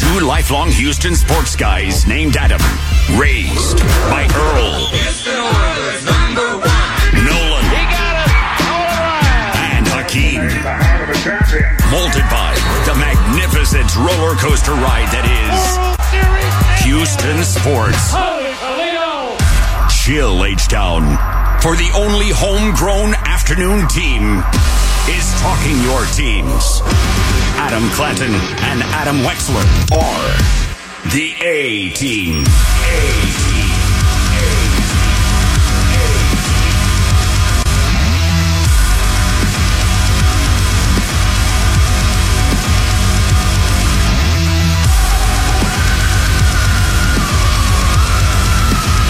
Two lifelong Houston sports guys named Adam, raised by Earl, Nolan, and Hakeem. Molded by the magnificent roller coaster ride that is Houston sports. Chill H Town. For the only homegrown afternoon team is talking your teams. Adam Clanton and Adam Wexler are the A team.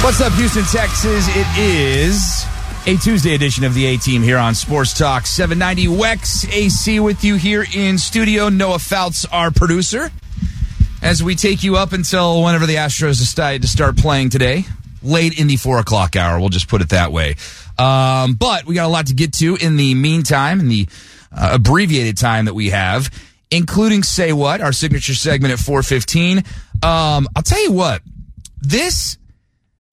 What's up, Houston, Texas? It is a Tuesday edition of the A Team here on Sports Talk 790 Wex AC with you here in studio. Noah Fouts, our producer, as we take you up until whenever the Astros decide to start playing today, late in the four o'clock hour. We'll just put it that way. Um, but we got a lot to get to in the meantime, in the uh, abbreviated time that we have, including Say What, our signature segment at 415. Um, I'll tell you what, this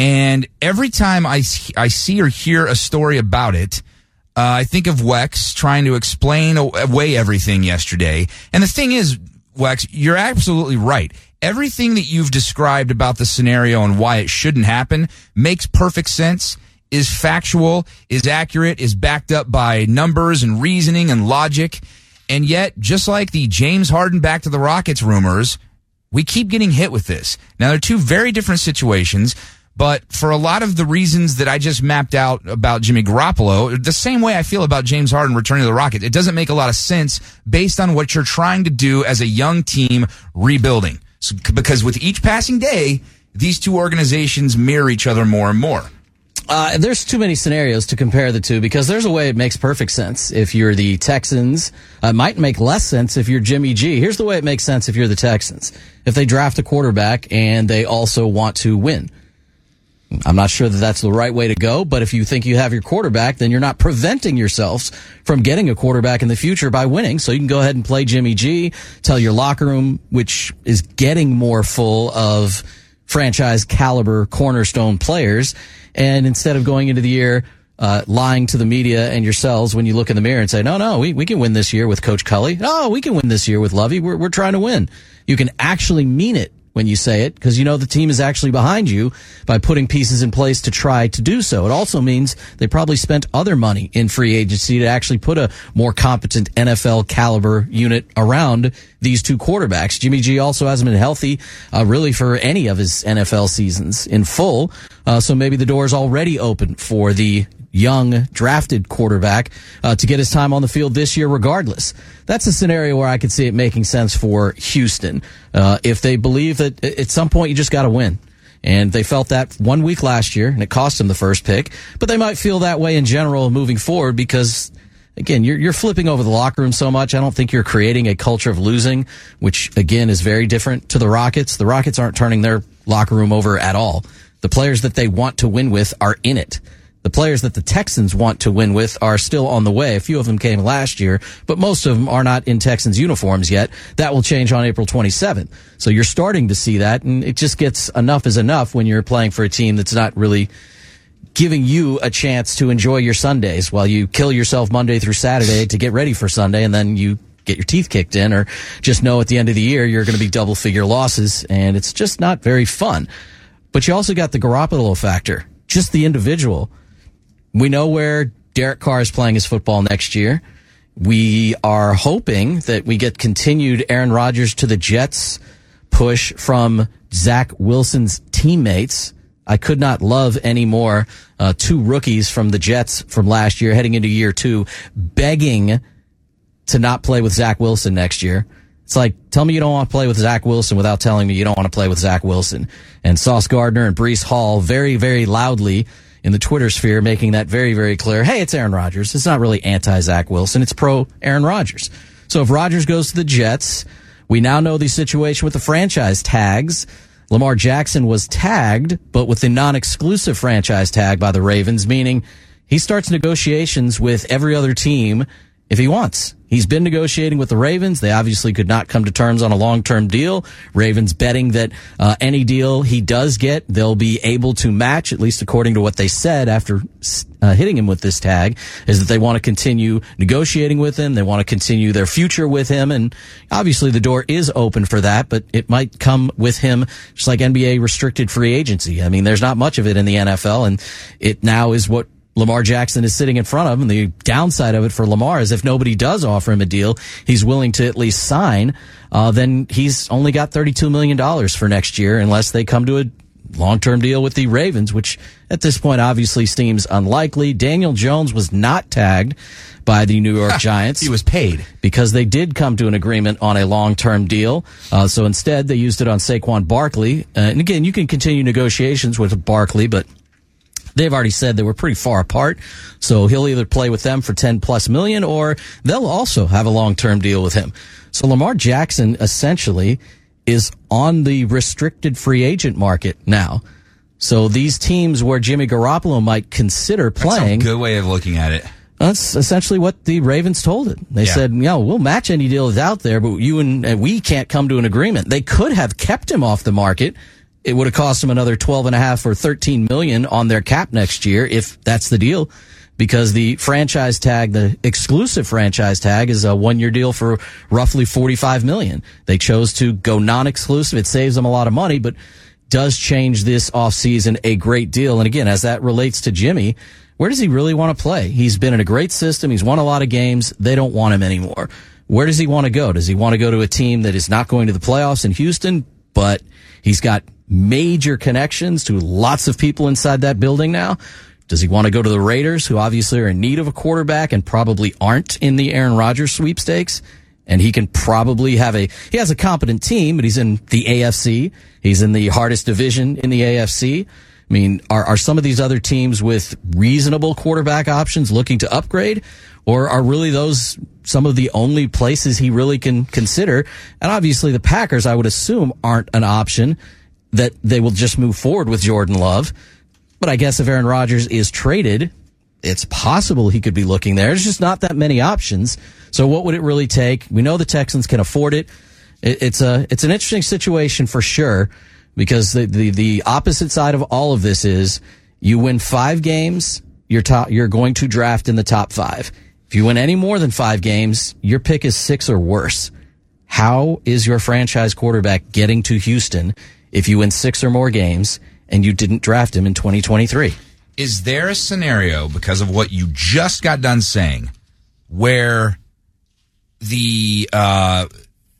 And every time I, I see or hear a story about it, uh, I think of Wex trying to explain away everything yesterday. And the thing is, Wex, you're absolutely right. Everything that you've described about the scenario and why it shouldn't happen makes perfect sense, is factual, is accurate, is backed up by numbers and reasoning and logic. And yet, just like the James Harden back to the Rockets rumors, we keep getting hit with this. Now, they're two very different situations, but for a lot of the reasons that I just mapped out about Jimmy Garoppolo, the same way I feel about James Harden returning to the Rockets, it doesn't make a lot of sense based on what you're trying to do as a young team rebuilding. So, because with each passing day, these two organizations mirror each other more and more. Uh, there's too many scenarios to compare the two because there's a way it makes perfect sense. If you're the Texans, uh, it might make less sense if you're Jimmy G. Here's the way it makes sense if you're the Texans. If they draft a quarterback and they also want to win. I'm not sure that that's the right way to go, but if you think you have your quarterback, then you're not preventing yourselves from getting a quarterback in the future by winning. So you can go ahead and play Jimmy G, tell your locker room, which is getting more full of franchise caliber cornerstone players. And instead of going into the year, uh, lying to the media and yourselves when you look in the mirror and say, no, no, we, we can win this year with Coach Culley. No, we can win this year with Lovie. We're, we're trying to win. You can actually mean it when you say it because you know the team is actually behind you by putting pieces in place to try to do so. It also means they probably spent other money in free agency to actually put a more competent NFL caliber unit around these two quarterbacks. Jimmy G also hasn't been healthy uh, really for any of his NFL seasons in full. Uh, so maybe the door is already open for the young drafted quarterback uh, to get his time on the field this year regardless. That's a scenario where I could see it making sense for Houston. Uh, if they believe that at some point you just got to win. And they felt that one week last year, and it cost them the first pick. But they might feel that way in general moving forward because, again, you're, you're flipping over the locker room so much. I don't think you're creating a culture of losing, which, again, is very different to the Rockets. The Rockets aren't turning their locker room over at all. The players that they want to win with are in it. The players that the Texans want to win with are still on the way. A few of them came last year, but most of them are not in Texans uniforms yet. That will change on April 27th. So you're starting to see that, and it just gets enough is enough when you're playing for a team that's not really giving you a chance to enjoy your Sundays while you kill yourself Monday through Saturday to get ready for Sunday and then you get your teeth kicked in or just know at the end of the year you're going to be double figure losses and it's just not very fun. But you also got the Garoppolo factor, just the individual. We know where Derek Carr is playing his football next year. We are hoping that we get continued Aaron Rodgers to the Jets push from Zach Wilson's teammates. I could not love any more uh, two rookies from the Jets from last year heading into year two begging to not play with Zach Wilson next year. It's like, tell me you don't want to play with Zach Wilson without telling me you don't want to play with Zach Wilson. And Sauce Gardner and Breece Hall very, very loudly in the Twitter sphere making that very, very clear. Hey, it's Aaron Rodgers. It's not really anti Zach Wilson. It's pro Aaron Rodgers. So if Rodgers goes to the Jets, we now know the situation with the franchise tags. Lamar Jackson was tagged, but with the non-exclusive franchise tag by the Ravens, meaning he starts negotiations with every other team if he wants. He's been negotiating with the Ravens. They obviously could not come to terms on a long-term deal. Ravens betting that uh, any deal he does get, they'll be able to match, at least according to what they said after uh, hitting him with this tag, is that they want to continue negotiating with him. They want to continue their future with him. And obviously the door is open for that, but it might come with him just like NBA restricted free agency. I mean, there's not much of it in the NFL and it now is what Lamar Jackson is sitting in front of him. The downside of it for Lamar is if nobody does offer him a deal, he's willing to at least sign. Uh, then he's only got $32 million for next year unless they come to a long-term deal with the Ravens, which at this point obviously seems unlikely. Daniel Jones was not tagged by the New York Giants. he was paid because they did come to an agreement on a long-term deal. Uh, so instead, they used it on Saquon Barkley. Uh, and again, you can continue negotiations with Barkley, but they've already said they were pretty far apart. So he'll either play with them for 10 plus million or they'll also have a long-term deal with him. So Lamar Jackson essentially is on the restricted free agent market now. So these teams where Jimmy Garoppolo might consider playing. That's a good way of looking at it. That's essentially what the Ravens told it. They Yeah. said, "Yeah, we'll match any deal that's out there, but you and, and we can't come to an agreement." They could have kept him off the market. It would have cost them another twelve and a half or thirteen million on their cap next year if that's the deal, because the franchise tag, the exclusive franchise tag, is a one-year deal for roughly forty-five million. They chose to go non-exclusive. It saves them a lot of money, but does change this offseason a great deal. And again, as that relates to Jimmy, where does he really want to play? He's been in a great system. He's won a lot of games. They don't want him anymore. Where does he want to go? Does he want to go to a team that is not going to the playoffs in Houston, but he's got major connections to lots of people inside that building now? Does he want to go to the Raiders, who obviously are in need of a quarterback and probably aren't in the Aaron Rodgers sweepstakes? And he can probably have a, he has a competent team, but he's in the AFC. He's in the hardest division in the AFC. I mean, are, are some of these other teams with reasonable quarterback options looking to upgrade? Or are really those some of the only places he really can consider? And obviously the Packers, I would assume, aren't an option that they will just move forward with Jordan Love. But I guess if Aaron Rodgers is traded, it's possible he could be looking there. There's just not that many options. So what would it really take? We know the Texans can afford it. it it's a it's an interesting situation for sure because the, the the opposite side of all of this is you win five games, you're top you're going to draft in the top five. If you win any more than five games, your pick is six or worse. How is your franchise quarterback getting to Houston if you win six or more games and you didn't draft him in 2023? Is there a scenario because of what you just got done saying where the uh,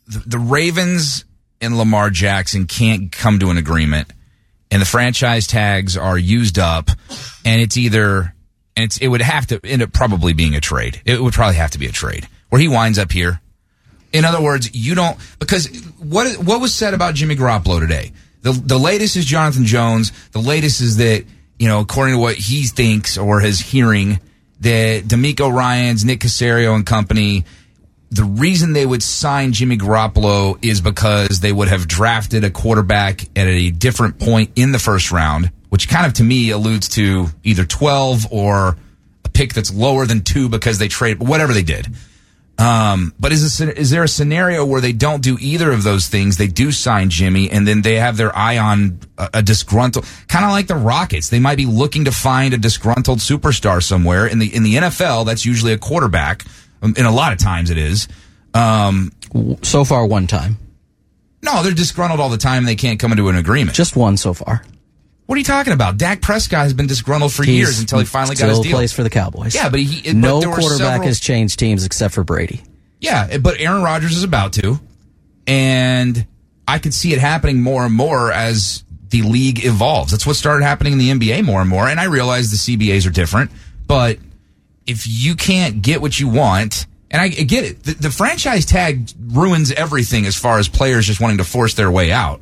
the, the Ravens and Lamar Jackson can't come to an agreement and the franchise tags are used up and it's either and it's it would have to end up probably being a trade. It would probably have to be a trade where he winds up here. In other words, you don't because what what was said about Jimmy Garoppolo today? The the latest is Jonathan Jones. The latest is that you know according to what he thinks or his hearing that DeMeco Ryans, Nick Caserio and company. The reason they would sign Jimmy Garoppolo is because they would have drafted a quarterback at a different point in the first round, which kind of to me alludes to either 12 or a pick that's lower than two because they traded, whatever they did. Um, but is, is there a scenario where they don't do either of those things? They do sign Jimmy, and then they have their eye on a, a disgruntled, kind of like the Rockets. They might be looking to find a disgruntled superstar somewhere in the in the NFL. That's usually a quarterback. Um, And a lot of times it is. Um, So far, one time. no, they're disgruntled all the time. and They can't come into an agreement. Just one so far. What are you talking about? Dak Prescott has been disgruntled for years until he finally got his deal. plays for the Cowboys. Yeah, but he- but no were quarterback several- has changed teams except for Brady. Yeah, but Aaron Rodgers is about to. And I could see it happening more and more as the league evolves. That's what started happening in the NBA more and more. And I realize the CBAs are different, but if you can't get what you want, and I, I get it, the, the franchise tag ruins everything as far as players just wanting to force their way out.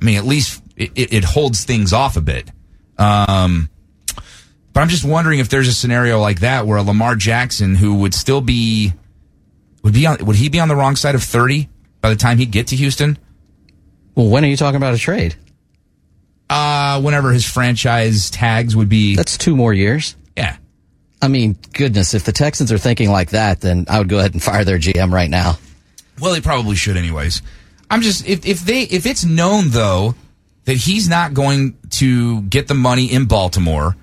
I mean, at least it, it, it holds things off a bit. Um, but I'm just wondering if there's a scenario like that where a Lamar Jackson, who would still be would be on would he be on the wrong side of 30 by the time he'd get to Houston? Well, when are you talking about a trade? Uh whenever his franchise tags would be That's two more years. yeah. I mean, goodness, if the Texans are thinking like that, then I would go ahead and fire their GM right now. Well, they probably should anyways. I'm just if if they if it's known though that he's not going to get the money in Baltimore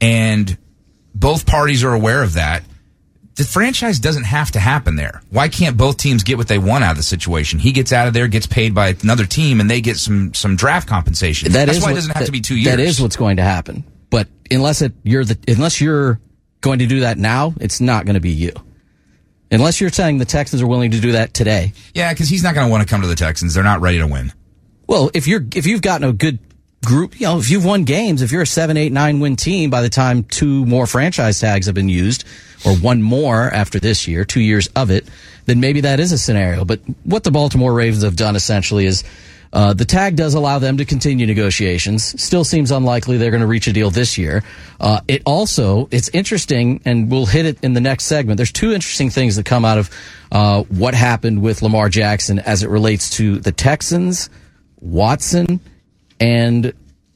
and both parties are aware of that, the franchise doesn't have to happen there. Why can't both teams get what they want out of the situation? He gets out of there, gets paid by another team, and they get some some draft compensation. That That's is why what- it doesn't have that- to be two years. That is what's going to happen. But unless it you're the unless you're going to do that now, it's not going to be you. Unless you're saying the Texans are willing to do that today. Yeah, because he's not going to want to come to the Texans. They're not ready to win. Well, if you're if you've gotten a good group, you know, if you've won games, if you're a seven, eight, nine win team by the time two more franchise tags have been used, or one more after this year, two years of it, then maybe that is a scenario. But what the Baltimore Ravens have done essentially is uh, the tag does allow them to continue negotiations. Still seems unlikely they're going to reach a deal this year. Uh, it also it's interesting, and we'll hit it in the next segment. There's two interesting things that come out of uh, what happened with Lamar Jackson as it relates to the Texans, Watson, and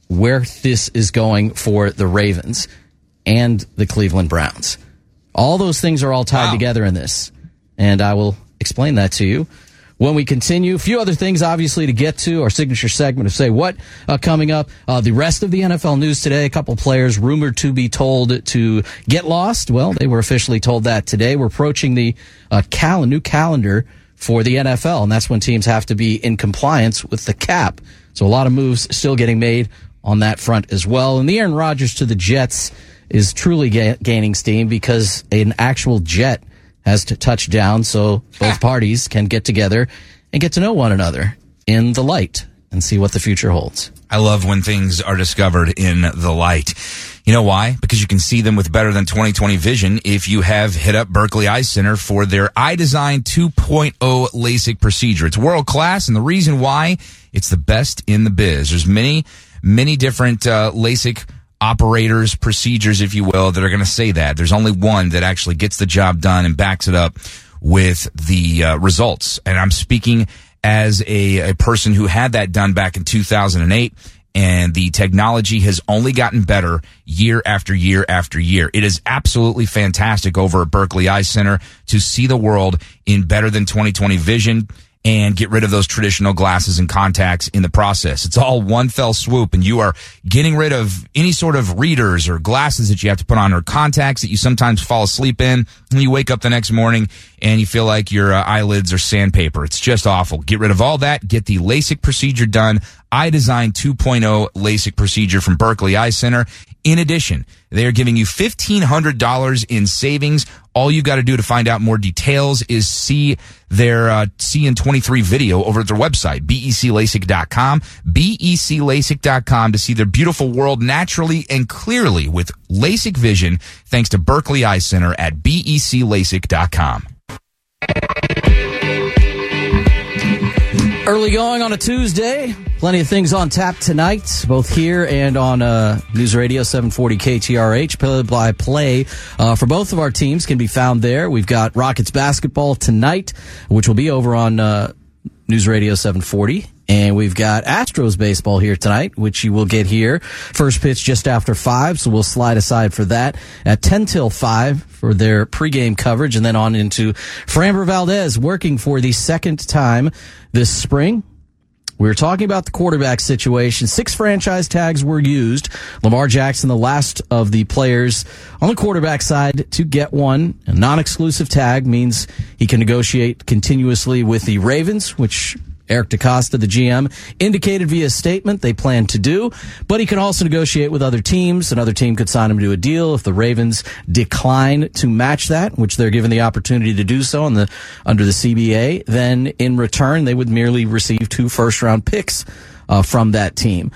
where this is going for the Ravens and the Cleveland Browns. All those things are all tied Wow. together in this, and I will explain that to you when we continue. A few other things, obviously, to get to our signature segment of Say What uh, coming up. Uh, the rest of the NFL news today. A couple players rumored to be told to get lost. Well, they were officially told that today. We're approaching the uh, cal- new calendar for the NFL, and that's when teams have to be in compliance with the cap. So a lot of moves still getting made on that front as well. And the Aaron Rodgers to the Jets is truly ga- gaining steam because an actual jet has to touch down so both parties can get together and get to know one another in the light and see what the future holds. I love when things are discovered in the light. You know why? Because you can see them with better than 2020 vision if you have hit up Berkeley Eye Center for their iDesign 2.0 LASIK procedure. It's world class, and the reason why it's the best in the biz. There's many, many different uh, LASIK operators, procedures, if you will, that are going to say that. There's only one that actually gets the job done and backs it up with the uh, results. And I'm speaking as a, a person who had that done back in 2008 and the technology has only gotten better year after year after year. It is absolutely fantastic over at Berkeley Eye Center to see the world in better than 2020 vision and get rid of those traditional glasses and contacts in the process. It's all one fell swoop and you are getting rid of any sort of readers or glasses that you have to put on or contacts that you sometimes fall asleep in and you wake up the next morning and you feel like your uh, eyelids are sandpaper. It's just awful. Get rid of all that. Get the LASIK procedure done. iDesign 2.0 LASIK procedure from Berkeley Eye Center. In addition, they are giving you $1,500 in savings. All you got to do to find out more details is see their uh, CN23 video over at their website, beclasik.com, beclasik.com to see their beautiful world naturally and clearly with LASIK vision thanks to Berkeley Eye Center at beclasik.com. Early going on a Tuesday. Plenty of things on tap tonight, both here and on uh, News Radio 740 KTRH. Play by play uh, for both of our teams can be found there. We've got Rockets basketball tonight, which will be over on uh, News Radio 740 And we've got Astros baseball here tonight, which you will get here. First pitch just after five, so we'll slide aside for that at 10 till five for their pregame coverage and then on into Framber Valdez working for the second time this spring. We were talking about the quarterback situation. Six franchise tags were used. Lamar Jackson, the last of the players on the quarterback side to get one. A non-exclusive tag means he can negotiate continuously with the Ravens, which Eric DeCosta, the GM, indicated via statement they plan to do, but he can also negotiate with other teams. Another team could sign him to a deal if the Ravens decline to match that, which they're given the opportunity to do so the, under the CBA. Then in return, they would merely receive two first round picks uh, from that team.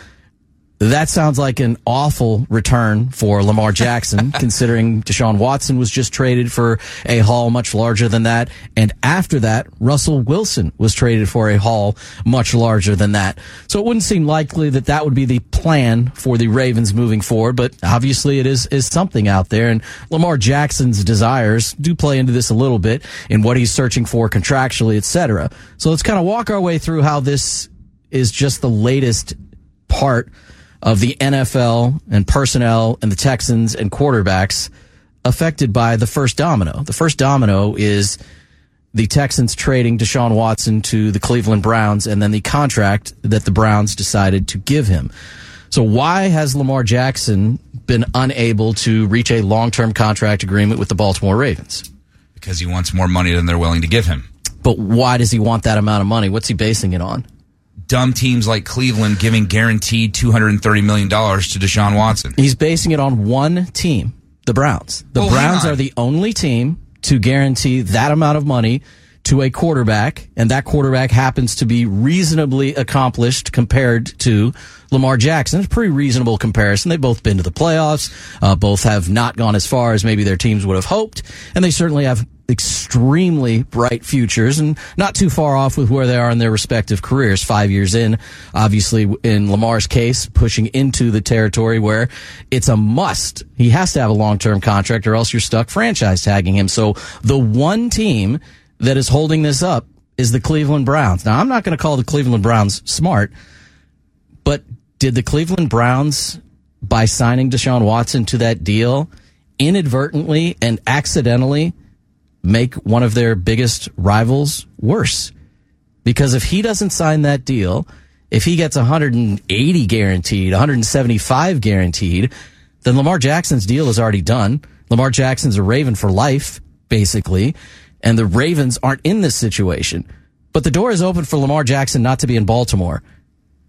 That sounds like an awful return for Lamar Jackson, considering Deshaun Watson was just traded for a haul much larger than that. And after that, Russell Wilson was traded for a haul much larger than that. So it wouldn't seem likely that that would be the plan for the Ravens moving forward, but obviously it is, is something out there. And Lamar Jackson's desires do play into this a little bit in what he's searching for contractually, et cetera. So let's kind of walk our way through how this is just the latest part of the NFL and personnel and the Texans and quarterbacks affected by the first domino. The first domino is the Texans trading Deshaun Watson to the Cleveland Browns and then the contract that the Browns decided to give him. So why has Lamar Jackson been unable to reach a long-term contract agreement with the Baltimore Ravens? Because he wants more money than they're willing to give him. But why does he want that amount of money? What's he basing it on? Dumb teams like Cleveland giving guaranteed $230 million to Deshaun Watson. He's basing it on one team, the Browns. The Well, Browns are the only team to guarantee that amount of money to a quarterback, and that quarterback happens to be reasonably accomplished compared to Lamar Jackson. It's a pretty reasonable comparison. They've both been to the playoffs, uh, both have not gone as far as maybe their teams would have hoped, and they certainly have extremely bright futures and not too far off with where they are in their respective careers. Five years in, obviously in Lamar's case, pushing into the territory where it's a must. He has to have a long-term contract or else you're stuck franchise tagging him. So the one team that is holding this up is the Cleveland Browns. Now I'm not going to call the Cleveland Browns smart, but did the Cleveland Browns by signing Deshaun Watson to that deal inadvertently and accidentally make one of their biggest rivals worse. Because if he doesn't sign that deal, if he gets 180 guaranteed, 175 guaranteed, then Lamar Jackson's deal is already done. Lamar Jackson's a Raven for life, basically, and the Ravens aren't in this situation. But the door is open for Lamar Jackson not to be in Baltimore,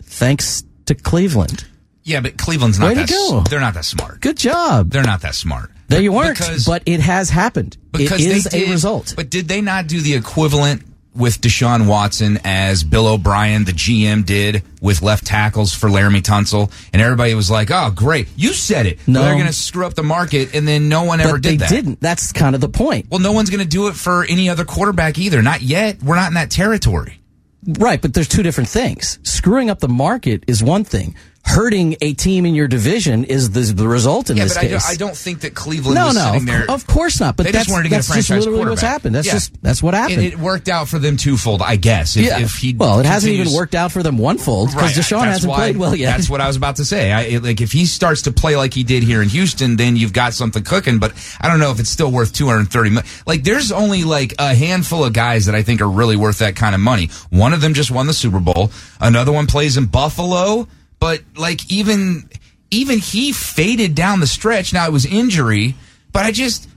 thanks to Cleveland. Yeah, but Cleveland's not Way to that. go. They're not that smart. Good job. They're not that smart. There you weren't, Because- but it has happened. It because is did, a result. But did they not do the equivalent with Deshaun Watson as Bill O'Brien, the GM, did with left tackles for Laremy Tunsil? And everybody was like, "Oh, great, you said it. No. They're going to screw up the market," and then no one ever but did they that. didn't. That's kind of the point. Well, no one's going to do it for any other quarterback either. Not yet. We're not in that territory. Right, but there's two different things. Screwing up the market is one thing. Hurting a team in your division is the, the result in Yeah, this but I case. don't, I don't think that Cleveland no, was no, sitting of, there. of course not. But they that's, just wanted to get a franchise just literally quarterback. what's happened. That's Yeah. just that's what happened. It, it worked out for them twofold, I guess. If, yeah. if he well, it hasn't even worked out for them onefold because Right, Deshaun hasn't why- played well yet. That's what I was about to say. I, it- like if he starts to play like he did here in Houston, then you've got something cooking. But I don't know if it's still worth two hundred thirty million. Like there's only like a handful of guys that I think are really worth that kind of money. One of them just won the Super Bowl. Another one plays in Buffalo. But like even even he faded down the stretch. Now it was injury, but I just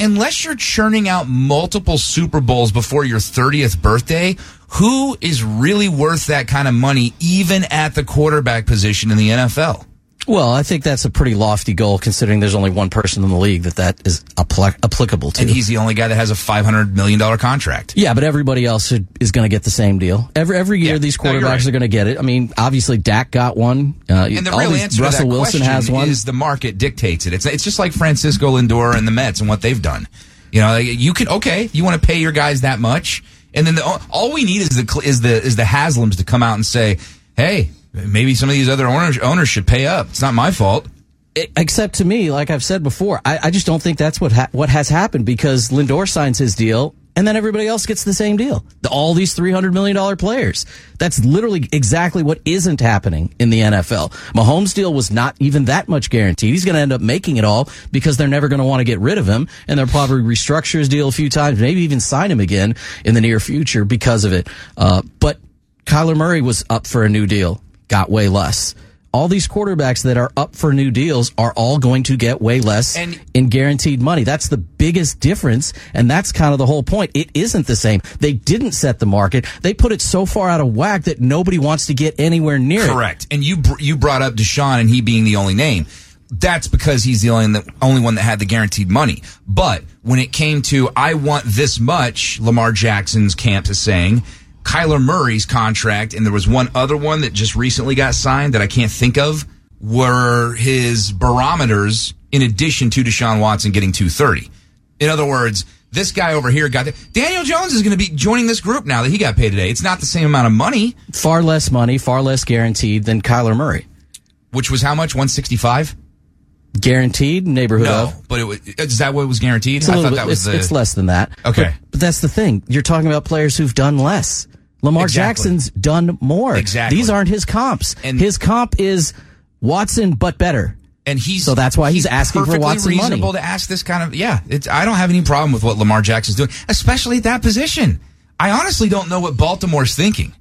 unless you're churning out multiple Super Bowls before your 30th birthday, who is really worth that kind of money, even at the quarterback position in the NFL? Well, I think that's a pretty lofty goal considering there's only one person in the league that that is appli- applicable to. And he's the only guy that has a $500 million contract. Yeah, but everybody else is going to get the same deal. Every every year, Yeah, these no, quarterbacks right. are going to get it. I mean, obviously, Dak got one. Uh, And the all real these- answer Russell to that Wilson question has one. is the market dictates it. It's it's just like Francisco Lindor and the Mets and what they've done. You know, you can okay, you want to pay your guys that much, and then the, all we need is the is the is the Haslams to come out and say, hey, maybe some of these other owners owners should pay up. It's not my fault. Except to me, like I've said before, I, I just don't think that's what ha- what has happened because Lindor signs his deal and then everybody else gets the same deal. All these $300 million players. That's literally exactly what isn't happening in the NFL. Mahomes' deal was not even that much guaranteed. He's going to end up making it all because they're never going to want to get rid of him, and they'll probably restructure his deal a few times, maybe even sign him again in the near future because of it. Uh, but Kyler Murray was up for a new deal, got way less. All these quarterbacks that are up for new deals are all going to get way less And- in guaranteed money. That's the biggest difference, and that's kind of the whole point. It isn't the same. They didn't set the market. They put it so far out of whack that nobody wants to get anywhere near it. Correct. And you br- you brought up Deshaun and he being the only name. That's because he's the only the only one that had the guaranteed money. But when it came to I want this much, Lamar Jackson's camp is saying Kyler Murray's contract, and there was one other one that just recently got signed that I can't think of, were his barometers in addition to Deshaun Watson getting 230. In other words, this guy over here got the, Daniel Jones is going to be joining this group now that he got paid today. It's not the same amount of money, Far less money, far less guaranteed than Kyler Murray. which was how much? 165? Guaranteed neighborhood No, of. but it was, is that what was guaranteed? I thought bit- that was it's, the. it's less than that. Okay. But, but that's the thing. You're talking about players who've done less. Lamar Exactly. Jackson's done more. Exactly. These aren't his comps. And- his comp is Watson, but better. and he's So that's why he's asking for Watson money. reasonable to ask this kind of yeah. It's I don't have any problem with what Lamar Jackson's doing, especially at that position. I honestly don't know what Baltimore's thinking.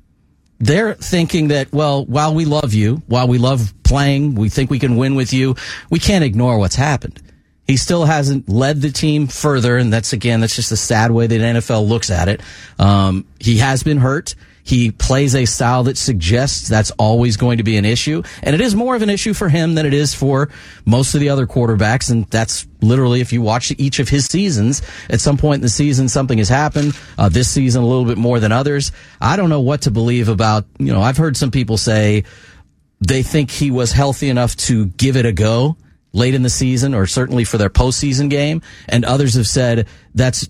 They're thinking that, well, while we love you, while we love playing, we think we can win with you, we can't ignore what's happened. He still hasn't led the team further, and that's again, that's just a sad way that NFL looks at it. Um, he has been hurt. He plays a style that suggests that's always going to be an issue, and it is more of an issue for him than it is for most of the other quarterbacks. And that's literally, if you watch each of his seasons, at some point in the season, something has happened. Uh, this season, a little bit more than others. I don't know what to believe about. You know, I've heard some people say they think he was healthy enough to give it a go late in the season or certainly for their postseason game. And others have said that's,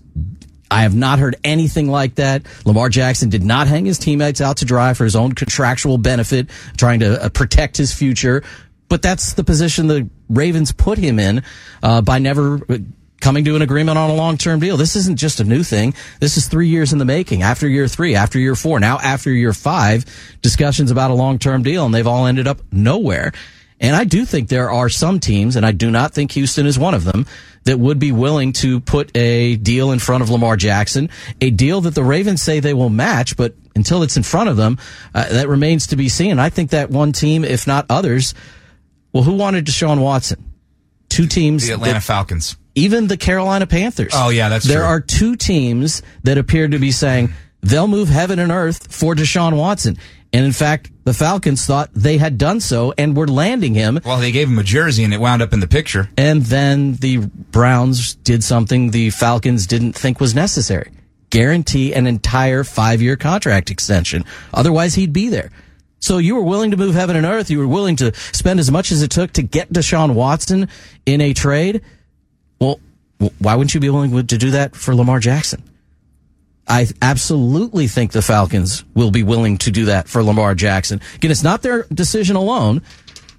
I have not heard anything like that. Lamar Jackson did not hang his teammates out to dry for his own contractual benefit, trying to uh, protect his future. But that's the position the Ravens put him in uh, by never uh, coming to an agreement on a long-term deal. This isn't just a new thing. This is three years in the making. After year three, after year four, now after year five, discussions about a long-term deal, and they've all ended up nowhere. And I do think there are some teams, and I do not think Houston is one of them, that would be willing to put a deal in front of Lamar Jackson, a deal that the Ravens say they will match, but until it's in front of them, uh, that remains to be seen. I think that one team, if not others, well, who wanted Deshaun Watson? Two teams. The Atlanta that- Falcons. even the Carolina Panthers. Oh, yeah, that's true. There true. are two teams that appear to be saying they'll move heaven and earth for Deshaun Watson. And in fact, the Falcons thought they had done so and were landing him. Well, they gave him a jersey and it wound up in the picture. And then the Browns did something the Falcons didn't think was necessary. Guarantee an entire five year contract extension. Otherwise, he'd be there. So you were willing to move heaven and earth. You were willing to spend as much as it took to get Deshaun Watson in a trade. Well, why wouldn't you be willing to do that for Lamar Jackson? I absolutely think the Falcons will be willing to do that for Lamar Jackson. Again, it's not their decision alone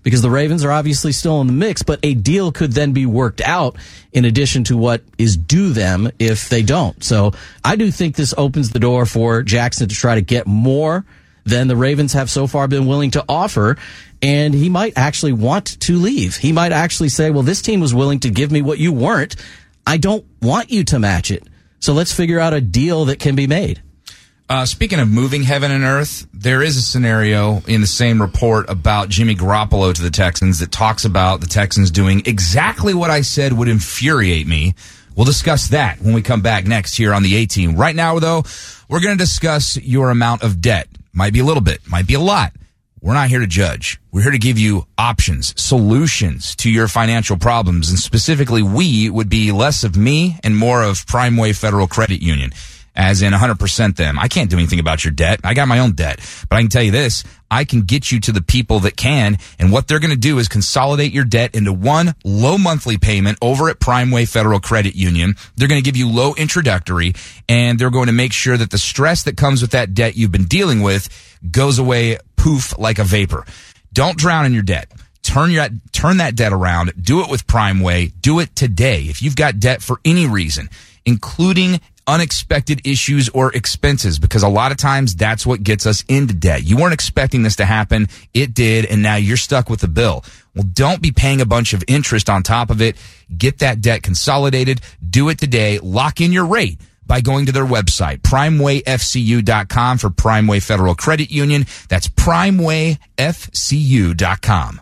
because the Ravens are obviously still in the mix, but a deal could then be worked out in addition to what is due them if they don't. So I do think this opens the door for Jackson to try to get more than the Ravens have so far been willing to offer. And he might actually want to leave. He might actually say, well, this team was willing to give me what you weren't. I don't want you to match it. So let's figure out a deal that can be made. Uh, speaking of moving heaven and earth, there is a scenario in the same report about Jimmy Garoppolo to the Texans that talks about the Texans doing exactly what I said would infuriate me. We'll discuss that when we come back next here on the A team. Right now, though, we're going to discuss your amount of debt. Might be a little bit, might be a lot. We're not here to judge. We're here to give you options, solutions to your financial problems. And specifically, we would be less of me and more of Primeway Federal Credit Union as in 100% them. I can't do anything about your debt. I got my own debt. But I can tell you this, I can get you to the people that can. And what they're going to do is consolidate your debt into one low monthly payment over at Primeway Federal Credit Union. They're going to give you low introductory and they're going to make sure that the stress that comes with that debt you've been dealing with goes away poof like a vapor. Don't drown in your debt. turn your turn that debt around. Do it with Prime Way. Do it today. If you've got debt for any reason, including unexpected issues or expenses because a lot of times that's what gets us into debt. You weren't expecting this to happen. It did. And now you're stuck with the bill. Well, don't be paying a bunch of interest on top of it. Get that debt consolidated. Do it today. Lock in your rate by going to their website, primewayfcu.com for Primeway Federal Credit Union. That's primewayfcu.com.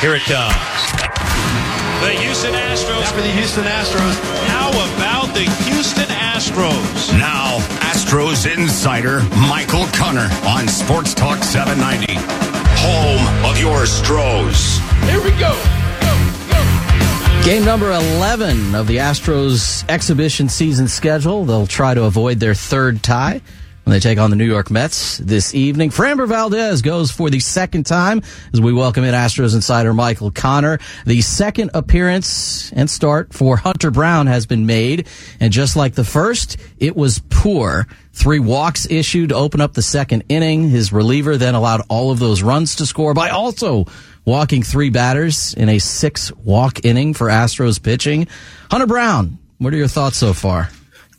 Here it comes. The Houston Astros. After the Houston Astros. How about the Houston Astros? Now, Astros insider Michael Connor on Sports Talk 790. Home of your Stros. Here we go. Game number 11 of the Astros exhibition season schedule. They'll try to avoid their third tie when they take on the New York Mets this evening. Framber Valdez goes for the second time as we welcome in Astros insider Michael Connor. The second appearance and start for Hunter Brown has been made. And just like the first, it was poor. Three walks issued to open up the second inning. His reliever then allowed all of those runs to score by also walking three batters in a six walk inning for Astros pitching. Hunter Brown, what are your thoughts so far?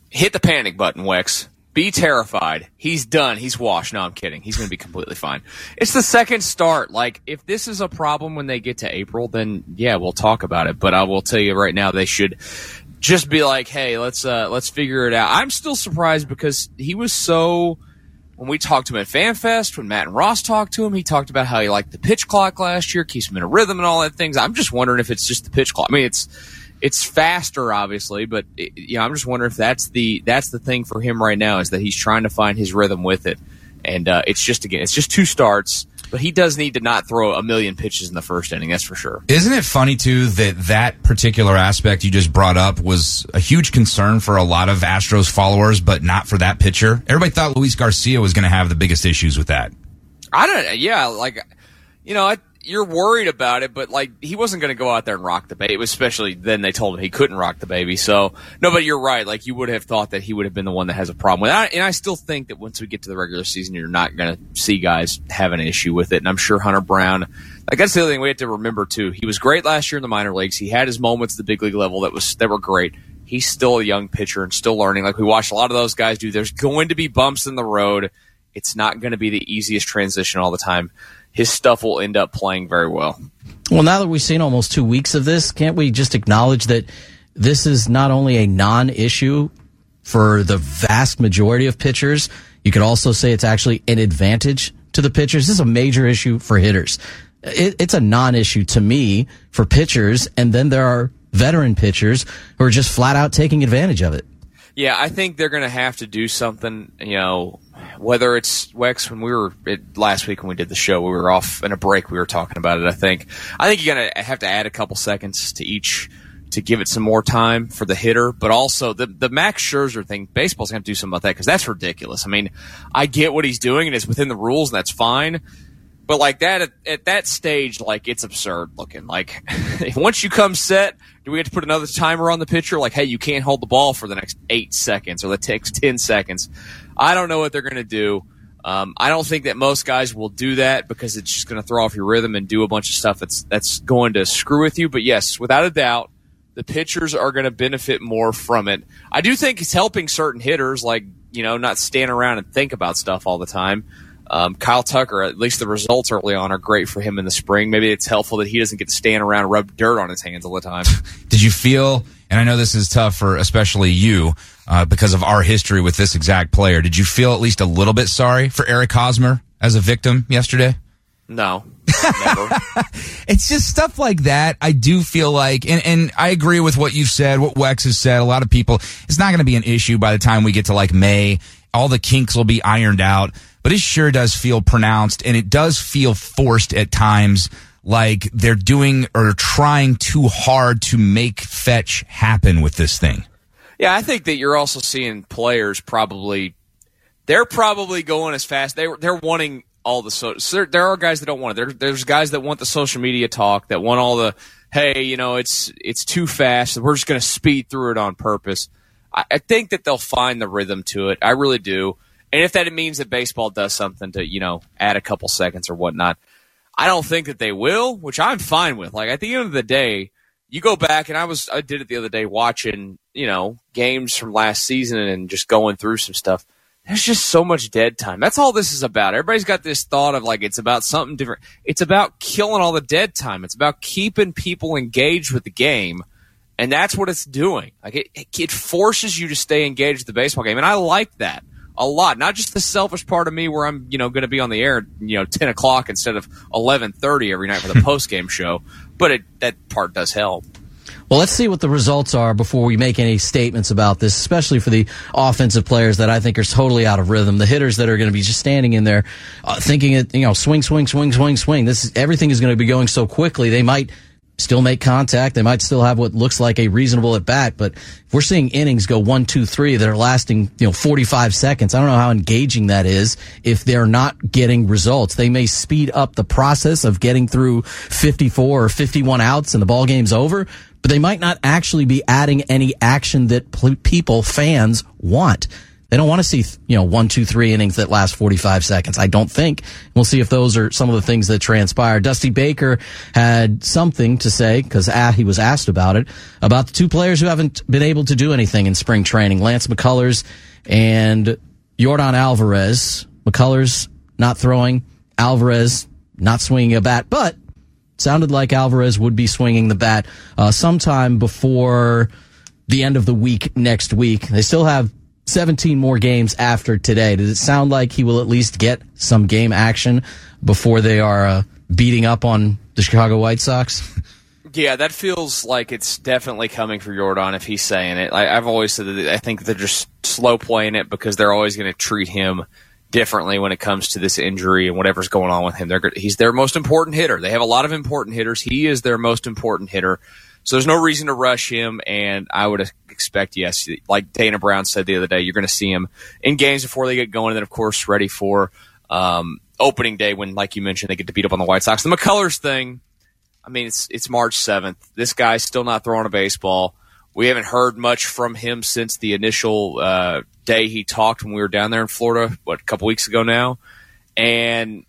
Hit the panic button, Wex. Be terrified. He's done. He's washed. No, I'm kidding. He's going to be completely fine. It's the second start. Like, if this is a problem when they get to April, then yeah, we'll talk about it. But I will tell you right now, they should just be like, hey, let's uh, let's figure it out. I'm still surprised because he was so. When we talked to him at FanFest, when Matt and Ross talked to him, he talked about how he liked the pitch clock last year, keeps him in a rhythm and all that things. I'm just wondering if it's just the pitch clock. I mean, it's it's faster, obviously, but it, you know, I'm just wondering if that's the that's the thing for him right now is that he's trying to find his rhythm with it, and uh, it's just again, it's just two starts, but he does need to not throw a million pitches in the first inning. That's for sure. Isn't it funny too that that particular aspect you just brought up was a huge concern for a lot of Astros followers, but not for that pitcher? Everybody thought Luis Garcia was going to have the biggest issues with that. I don't. Yeah, like you know, I, you're worried about it, but like he wasn't going to go out there and rock the baby. Especially then they told him he couldn't rock the baby. So no, but you're right. Like you would have thought that he would have been the one that has a problem with it. And I still think that once we get to the regular season, you're not going to see guys have an issue with it. And I'm sure Hunter Brown. Like that's the other thing we have to remember too. He was great last year in the minor leagues. He had his moments at the big league level that was that were great. He's still a young pitcher and still learning. Like we watched a lot of those guys do. There's going to be bumps in the road. It's not going to be the easiest transition all the time. His stuff will end up playing very well. Well, now that we've seen almost two weeks of this, can't we just acknowledge that this is not only a non issue for the vast majority of pitchers, you could also say it's actually an advantage to the pitchers. This is a major issue for hitters. It, it's a non issue to me for pitchers, and then there are veteran pitchers who are just flat out taking advantage of it. Yeah, I think they're going to have to do something, you know, whether it's Wex when we were it, last week when we did the show, we were off in a break. We were talking about it. I think. I think you're gonna have to add a couple seconds to each to give it some more time for the hitter, but also the the Max Scherzer thing. Baseball's gonna have to do something about that because that's ridiculous. I mean, I get what he's doing and it's within the rules, and that's fine. But like that at, at that stage, like it's absurd looking. Like once you come set, do we have to put another timer on the pitcher? Like, hey, you can't hold the ball for the next eight seconds, or that takes ten seconds. I don't know what they're going to do. Um, I don't think that most guys will do that because it's just going to throw off your rhythm and do a bunch of stuff that's that's going to screw with you. But yes, without a doubt, the pitchers are going to benefit more from it. I do think it's helping certain hitters, like you know, not stand around and think about stuff all the time. Um, Kyle Tucker, at least the results early on are great for him in the spring. Maybe it's helpful that he doesn't get to stand around and rub dirt on his hands all the time. Did you feel, and I know this is tough for especially you uh, because of our history with this exact player, did you feel at least a little bit sorry for Eric Hosmer as a victim yesterday? No, never. it's just stuff like that. I do feel like, and, and I agree with what you've said, what Wex has said. A lot of people, it's not going to be an issue by the time we get to like May. All the kinks will be ironed out, but it sure does feel pronounced and it does feel forced at times like they're doing or trying too hard to make fetch happen with this thing. Yeah, I think that you're also seeing players probably they're probably going as fast. They they're wanting all the so, so there, there, are guys that don't want it. There, there's guys that want the social media talk that want all the hey, you know, it's it's too fast. We're just going to speed through it on purpose. I, I think that they'll find the rhythm to it. I really do. And if that means that baseball does something to you know add a couple seconds or whatnot, I don't think that they will, which I'm fine with. Like at the end of the day, you go back and I was I did it the other day watching you know games from last season and just going through some stuff there's just so much dead time. That's all this is about. Everybody's got this thought of like it's about something different. It's about killing all the dead time. It's about keeping people engaged with the game. And that's what it's doing. Like it, it forces you to stay engaged with the baseball game. And I like that a lot. Not just the selfish part of me where I'm, you know, going to be on the air, you know, 10 o'clock instead of 1130 every night for the post game show, but it, that part does help. Well, let's see what the results are before we make any statements about this, especially for the offensive players that I think are totally out of rhythm. The hitters that are going to be just standing in there, uh, thinking it, you know, swing, swing, swing, swing, swing. This is, everything is going to be going so quickly. They might still make contact. They might still have what looks like a reasonable at bat, but if we're seeing innings go one, two, three that are lasting, you know, 45 seconds, I don't know how engaging that is if they're not getting results. They may speed up the process of getting through 54 or 51 outs and the ball game's over, but they might not actually be adding any action that people, fans want. They don't want to see, you know, one, two, three innings that last 45 seconds. I don't think. We'll see if those are some of the things that transpire. Dusty Baker had something to say because he was asked about it, about the two players who haven't been able to do anything in spring training, Lance McCullers and Yordan Alvarez. McCullers not throwing, Alvarez not swinging a bat, but sounded like Alvarez would be swinging the bat uh, sometime before the end of the week next week. They still have 17 more games after today. Does it sound like he will at least get some game action before they are uh, beating up on the Chicago White Sox? Yeah, that feels like it's definitely coming for Yordan if he's saying it. I, I've always said that I think they're just slow playing it because they're always going to treat him differently when it comes to this injury and whatever's going on with him. They're, he's their most important hitter. They have a lot of important hitters. He is their most important hitter. So there's no reason to rush him. And I would expect, yes, like Dana Brown said the other day, you're going to see him in games before they get going. And then, of course, ready for um, opening day when, like you mentioned, they get to beat up on the White Sox. The McCullers thing, I mean, it's, it's March 7th. This guy's still not throwing a baseball. We haven't heard much from him since the initial uh, day he talked when we were down there in Florida, what a couple weeks ago now. And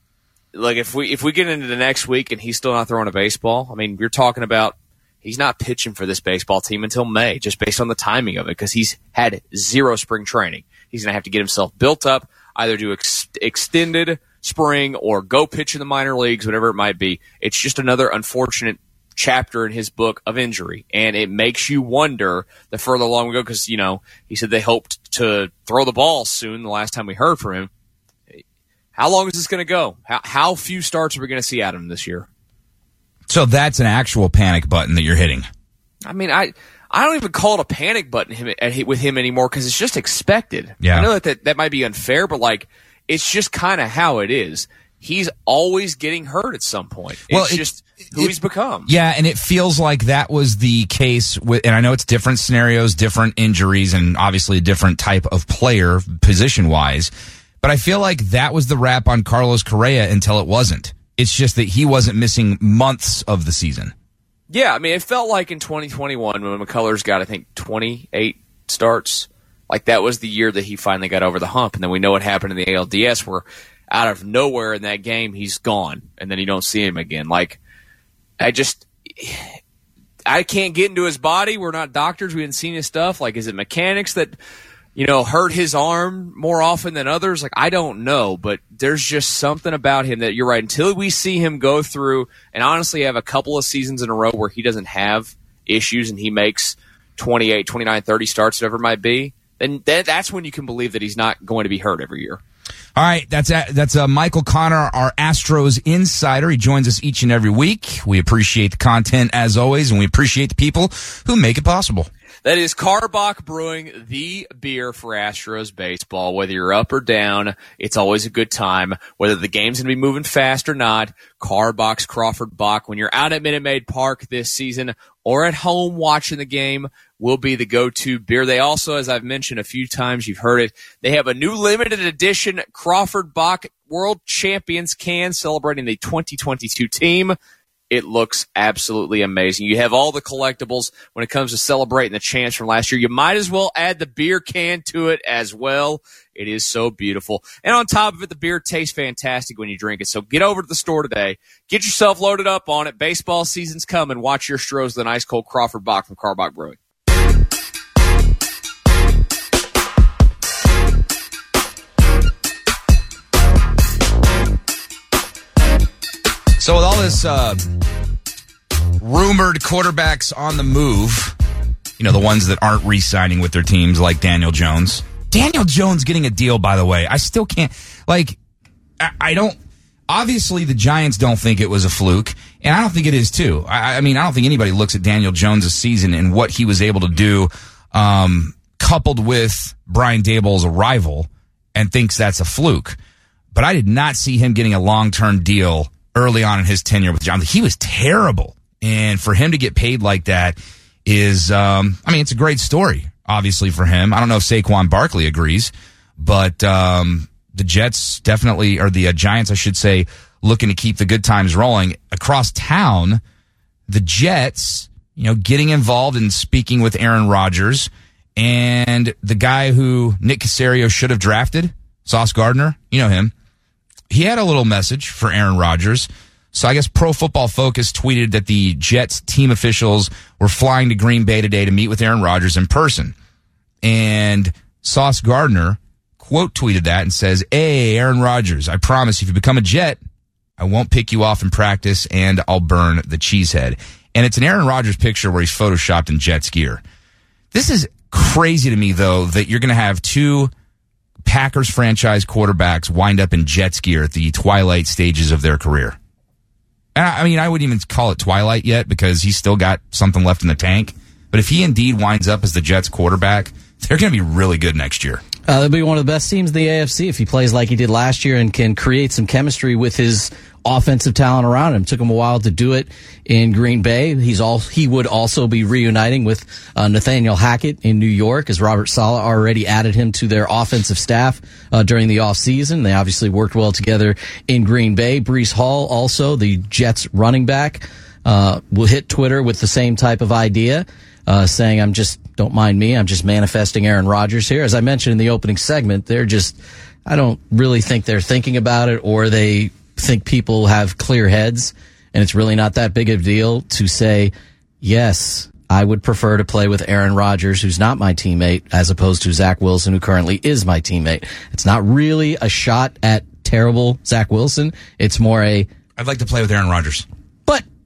like if we if we get into the next week and he's still not throwing a baseball, I mean, you're talking about he's not pitching for this baseball team until May, just based on the timing of it, because he's had zero spring training. He's going to have to get himself built up, either do ex- extended spring or go pitch in the minor leagues, whatever it might be. It's just another unfortunate chapter in his book of injury. And it makes you wonder the further along we go, because, you know, he said they hoped to throw the ball soon the last time we heard from him. How long is this going to go? How, how few starts are we going to see out of him this year? So that's an actual panic button that you're hitting. I mean, I I don't even call it a panic button him, eh, with him anymore because it's just expected. Yeah. I know that, that that might be unfair, but like it's just kind of how it is he's always getting hurt at some point. Well, it's, just who it, he's become. Yeah, and it feels like that was the case with, and I know it's different scenarios, different injuries, and obviously a different type of player position wise. But I feel like that was the rap on Carlos Correa until it wasn't. It's just that he wasn't missing months of the season. Yeah, I mean, it felt like in 2021 when McCullers got, I think, 28 starts. Like that was the year that he finally got over the hump. And then we know what happened in the ALDS where out of nowhere in that game, he's gone, and then you don't see him again. Like, I just, I can't get into his body. We're not doctors. We haven't seen his stuff. Like, is it mechanics that, you know, hurt his arm more often than others? Like, I don't know, but there's just something about him that you're right. Until we see him go through and honestly have a couple of seasons in a row where he doesn't have issues and he makes 28, 29, 30 starts, whatever it might be, then that's when you can believe that he's not going to be hurt every year. All right, that's a, that's uh, Michael Connor, our Astros insider. He joins us each and every week. We appreciate the content as always, and we appreciate the people who make it possible. That is Karbach Brewing, the beer for Astros baseball. Whether you're up or down, it's always a good time. Whether the game's going to be moving fast or not, Karbach's Crawford Bock. When you're out at Minute Maid Park this season or at home watching the game, will be the go-to beer. They also, as I've mentioned a few times, you've heard it, they have a new limited edition Crawford Bock World Champions can celebrating the 2022 team. It looks absolutely amazing. You have all the collectibles when it comes to celebrating the chance from last year. You might as well add the beer can to it as well. It is so beautiful. And on top of it, the beer tastes fantastic when you drink it. So get over to the store today. Get yourself loaded up on it. Baseball season's coming. Watch your Stros with an ice cold Crawford Bock from Karbach Brewing. So with all this uh, rumored quarterbacks on the move, you know the ones that aren't re-signing with their teams, like Daniel Jones. Daniel Jones getting a deal, by the way. I still can't like. I, I don't. Obviously, the Giants don't think it was a fluke, and I don't think it is too. I, I mean, I don't think anybody looks at Daniel Jones' season and what he was able to do, um, coupled with Brian Daboll's arrival, and thinks that's a fluke. But I did not see him getting a long-term deal early on in his tenure with John. He was terrible. And for him to get paid like that is, um, I mean, it's a great story, obviously, for him. I don't know if Saquon Barkley agrees, but um, the Jets definitely, or the uh, Giants, I should say, looking to keep the good times rolling. Across town, the Jets, you know, getting involved in speaking with Aaron Rodgers and the guy who Nick Caserio should have drafted, Sauce Gardner, you know him he had a little message for Aaron Rodgers. So I guess Pro Football Focus tweeted that the Jets team officials were flying to Green Bay today to meet with Aaron Rodgers in person. And Sauce Gardner quote tweeted that and says, Hey, Aaron Rodgers, I promise if you become a Jet, I won't pick you off in practice and I'll burn the cheesehead. And it's an Aaron Rodgers picture where he's photoshopped in Jets gear. This is crazy to me, though, that you're going to have two Packers franchise quarterbacks wind up in Jets gear at the twilight stages of their career. And I, I mean, I wouldn't even call it twilight yet because he's still got something left in the tank. But if he indeed winds up as the Jets quarterback, they're going to be really good next year. Uh, they'll be one of the best teams in the AFC if he plays like he did last year and can create some chemistry with his offensive talent around him. Took him a while to do it in Green Bay. He's all he would also be reuniting with uh, Nathaniel Hackett in New York, as Robert Saleh already added him to their offensive staff uh, during the offseason. They obviously worked well together in Green Bay. Breece Hall, also the Jets running back, uh, will hit Twitter with the same type of idea. Uh, saying, I'm just, don't mind me, I'm just manifesting Aaron Rodgers here. As I mentioned in the opening segment, they're just, I don't really think they're thinking about it or they think people have clear heads and it's really not that big of a deal to say, yes, I would prefer to play with Aaron Rodgers, who's not my teammate, as opposed to Zach Wilson, who currently is my teammate. It's not really a shot at terrible Zach Wilson. It's more a. I'd like to play with Aaron Rodgers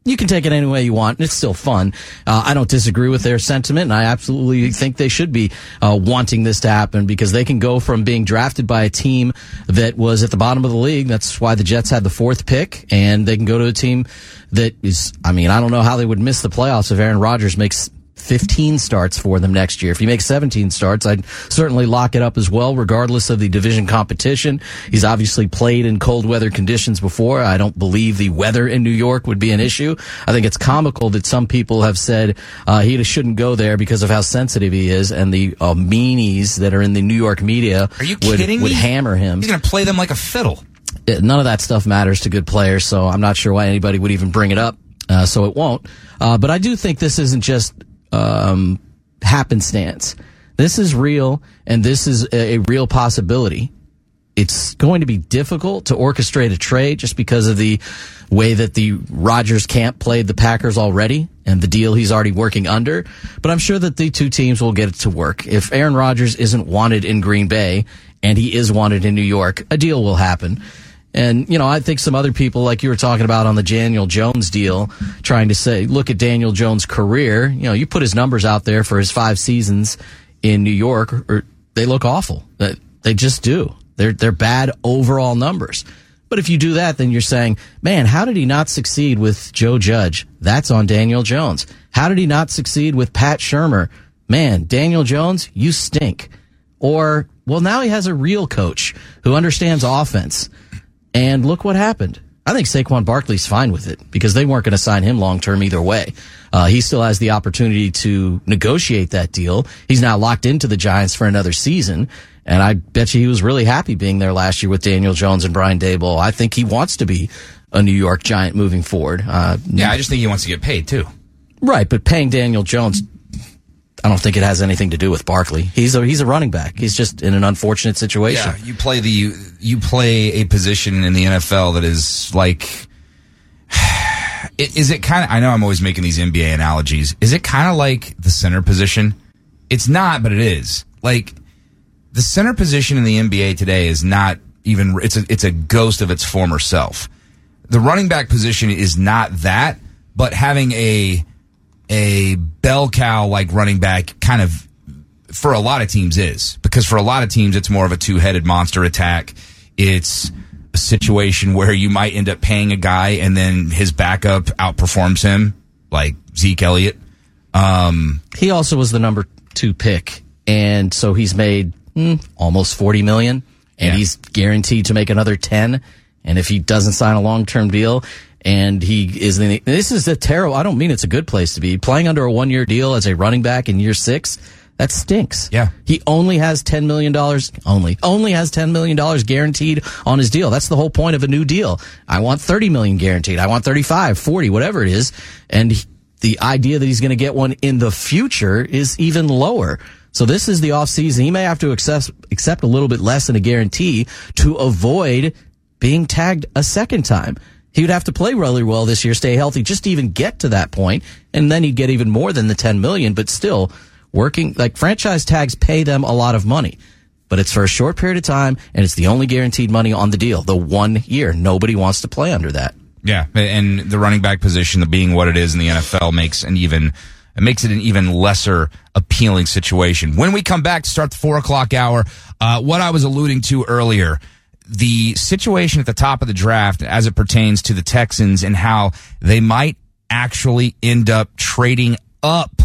you can take it any way you want. And it's still fun. Uh, I don't disagree with their sentiment, and I absolutely think they should be uh, wanting this to happen because they can go from being drafted by a team that was at the bottom of the league. That's why the Jets had the fourth pick, and they can go to a team that is. I mean, I don't know how they would miss the playoffs if Aaron Rodgers makes 15 starts for them next year. If he makes 17 starts, I'd certainly lock it up as well, regardless of the division competition. He's obviously played in cold weather conditions before. I don't believe the weather in New York would be an issue. I think it's comical that some people have said uh, he shouldn't go there because of how sensitive he is, and the uh, meanies that are in the New York media are you would, kidding would me? hammer him. He's going to play them like a fiddle. None of that stuff matters to good players, so I'm not sure why anybody would even bring it up. Uh, so it won't. Uh, but I do think this isn't just um, happenstance. This is real, and this is a, a real possibility. it's going to be difficult to orchestrate a trade just because of the way that the Rodgers camp played the Packers already and the deal he's already working under. But I'm sure that the two teams will get it to work. If Aaron Rodgers isn't wanted in Green Bay and he is wanted in New York, a deal will happen. And, you know, I think some other people, like you were talking about on the Daniel Jones deal, trying to say, look at Daniel Jones' career. You know, you put his numbers out there for his five seasons in New York, or they look awful. They just do. They're, they're bad overall numbers. But if you do that, then you're saying, man, how did he not succeed with Joe Judge? That's on Daniel Jones. How did he not succeed with Pat Shurmur? Man, Daniel Jones, you stink. Or, well, now he has a real coach who understands offense. And look what happened. I think Saquon Barkley's fine with it because they weren't going to sign him long term either way. Uh, he still has the opportunity to negotiate that deal. He's now locked into the Giants for another season. And I bet you he was really happy being there last year with Daniel Jones and Brian Daboll. I think he wants to be a New York Giant moving forward. Uh, yeah, I just think he wants to get paid too. Right, but paying Daniel Jones, I don't think it has anything to do with Barkley. He's a he's a running back. He's just in an unfortunate situation. Yeah, you play the you play a position in the NFL that is like. Is it kind of? I know I'm always making these NBA analogies. Is it kind of like the center position? It's not, but it is. Like the center position in the NBA today is not even. It's a it's a ghost of its former self. The running back position is not that, but having a a bell cow like running back kind of for a lot of teams is because for a lot of teams it's more of a two-headed monster attack. It's a situation where you might end up paying a guy and then his backup outperforms him, like Zeke Elliott. Um, he also was the number two pick, and so he's made mm, almost forty million, and yeah. he's guaranteed to make another ten. And if he doesn't sign a long-term deal, and he is the, this is a terrible. I don't mean it's a good place to be playing under a one-year deal as a running back in year six. That stinks. Yeah. He only has $10 million, only, only has $10 million guaranteed on his deal. That's the whole point of a new deal. I want 30 million guaranteed. I want 35, 40, whatever it is. And the idea that he's going to get one in the future is even lower. So this is the offseason. He may have to accept, accept a little bit less than a guarantee to avoid being tagged a second time. He would have to play really well this year, stay healthy, just to even get to that point, and then he'd get even more than the 10 million, but still working like franchise tags pay them a lot of money. But it's for a short period of time and it's the only guaranteed money on the deal. The one year. Nobody wants to play under that. Yeah, and the running back position the being what it is in the NFL makes an even it makes it an even lesser appealing situation. When we come back to start the four o'clock hour, uh, what I was alluding to earlier, the situation at the top of the draft as it pertains to the Texans and how they might actually end up trading up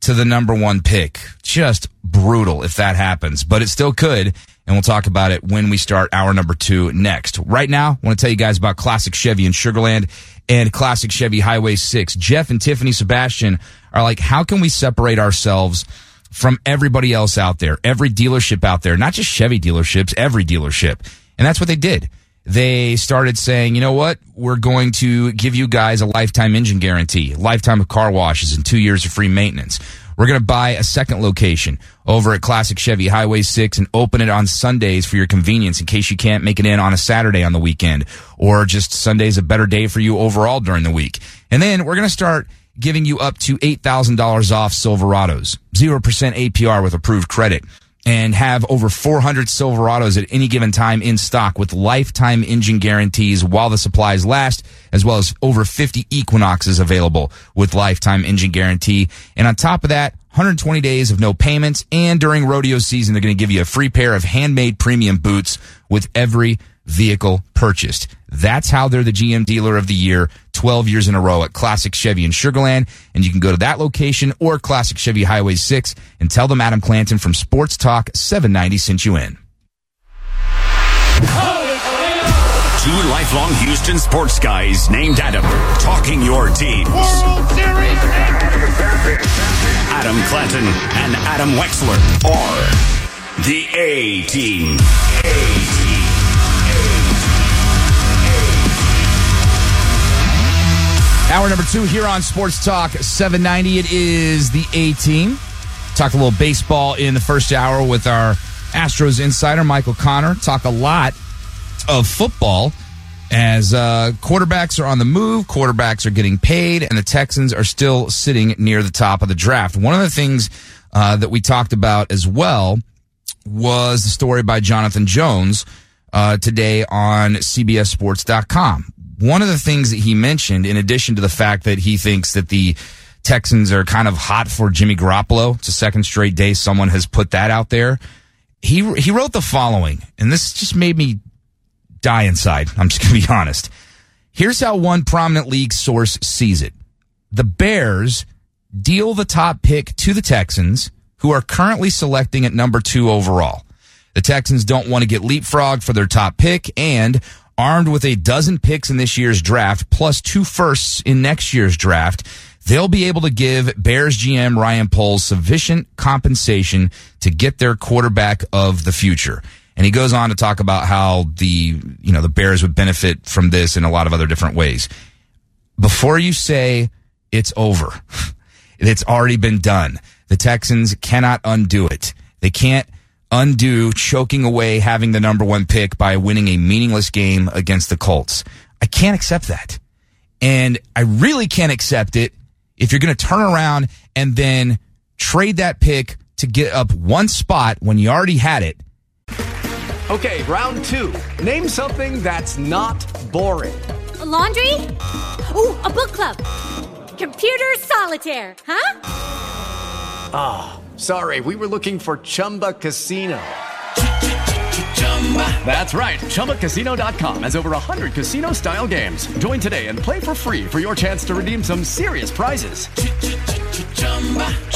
to the number one pick. Just brutal if that happens, but it still could. And we'll talk about it when we start hour number two next. Right now, I want to tell you guys about Classic Chevy in Sugarland and Classic Chevy Highway 6. Jeff and Tiffany Sebastian are like, how can we separate ourselves from everybody else out there, every dealership out there, not just Chevy dealerships, every dealership. And that's what they did. They started saying, you know what? We're going to give you guys a lifetime engine guarantee, lifetime of car washes, and two years of free maintenance. We're going to buy a second location over at Classic Chevy Highway 6 and open it on Sundays for your convenience in case you can't make it in on a Saturday on the weekend or just Sunday's a better day for you overall during the week. And then we're going to start giving you up to $8,000 off Silverados, 0% APR with approved credit and have over 400 Silverados at any given time in stock with lifetime engine guarantees while the supplies last, as well as over 50 Equinoxes available with lifetime engine guarantee. And on top of that, 120 days of no payments. And during rodeo season, they're going to give you a free pair of handmade premium boots with every vehicle purchased. That's how they're the GM dealer of the year 12 years in a row at Classic Chevy in Sugarland. And you can go to that location or Classic Chevy Highway 6 and tell them Adam Clanton from Sports Talk 790 sent you in. Two lifelong Houston sports guys named Adam, talking your teams. Adam Clanton and Adam Wexler are the A team. A team. Hour number two here on Sports Talk 790. It is the A team. Talked a little baseball in the first hour with our Astros insider Michael Connor talk a lot of football as uh, quarterbacks are on the move, quarterbacks are getting paid, and the Texans are still sitting near the top of the draft. One of the things uh, that we talked about as well was the story by Jonathan Jones uh, today on CBSSports.com. One of the things that he mentioned, in addition to the fact that he thinks that the Texans are kind of hot for Jimmy Garoppolo, it's a second straight day someone has put that out there. He he wrote the following, and this just made me die inside. I'm just going to be honest. Here's how one prominent league source sees it. The Bears deal the top pick to the Texans, who are currently selecting at number two overall. The Texans don't want to get leapfrogged for their top pick and armed with a dozen picks in this year's draft plus two firsts in next year's draft, they'll be able to give Bears GM Ryan Poles sufficient compensation to get their quarterback of the future. And he goes on to talk about how the, you know, the Bears would benefit from this in a lot of other different ways. Before you say it's over, it's already been done. The Texans cannot undo it. They can't undo choking away having the number one pick by winning a meaningless game against the Colts. I can't accept that. And I really can't accept it if you're going to turn around and then trade that pick to get up one spot when you already had it. Okay, round two. Name something that's not boring. A laundry? Ooh, a book club. Computer solitaire, huh? Ah, oh, sorry, we were looking for Chumba Casino. That's right. ChumbaCasino.com has over 100 casino style games. Join today and play for free for your chance to redeem some serious prizes.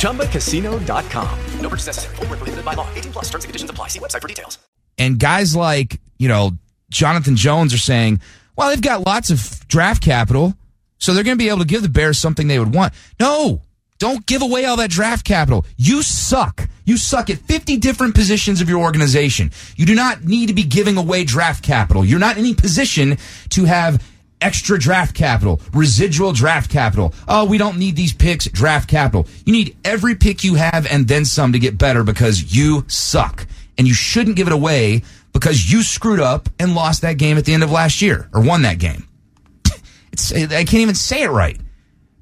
ChumbaCasino.com. No purchase necessary. Full prohibited by law. 18 plus terms and conditions apply. See website for details. And guys like, you know, Jonathan Jones are saying, well, they've got lots of draft capital, so they're going to be able to give the Bears something they would want. No, don't give away all that draft capital. You suck. You suck at 50 different positions of your organization. You do not need to be giving away draft capital. You're not in any position to have extra draft capital, residual draft capital. Oh, we don't need these picks, draft capital. You need every pick you have and then some to get better because you suck. And you shouldn't give it away because you screwed up and lost that game at the end of last year or won that game. It's, I can't even say it right